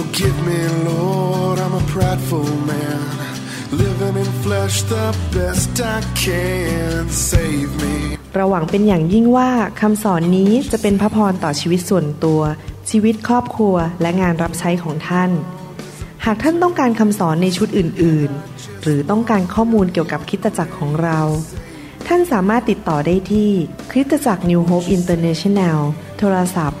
Forgive me, Lord, I'm a prideful man. Living in flesh the best I can. Save me. เราหวังเป็นอย่างยิ่งว่าคำสอนนี้จะเป็นพระพรต่อชีวิตส่วนตัว ชีวิตครอบครัวและงานรับใช้ของท่าน หากท่านต้องการคำสอนในชุดอื่น ๆ หรือต้องการข้อมูลเกี่ยวกับคริสตจักรของเรา ท่านสามารถติดต่อได้ที่คริสตจักร New Hope International โทรศัพท์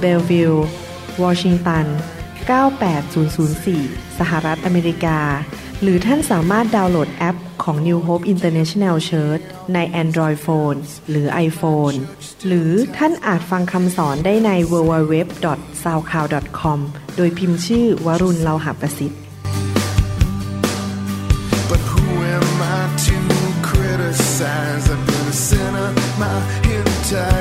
เบลวิลวอชิงตัน 98004 สหรัฐอเมริกา หรือท่านสามารถดาวน์โหลดแอปของ New Hope International Church ใน Android Phone หรือ iPhone หรือท่านอาจฟังคำสอนได้ใน w w w s o u c l o u d c o m โดยพิมพ์ชื่อวรุณเลาหะประสิทธิ์ I've been a sinner my entire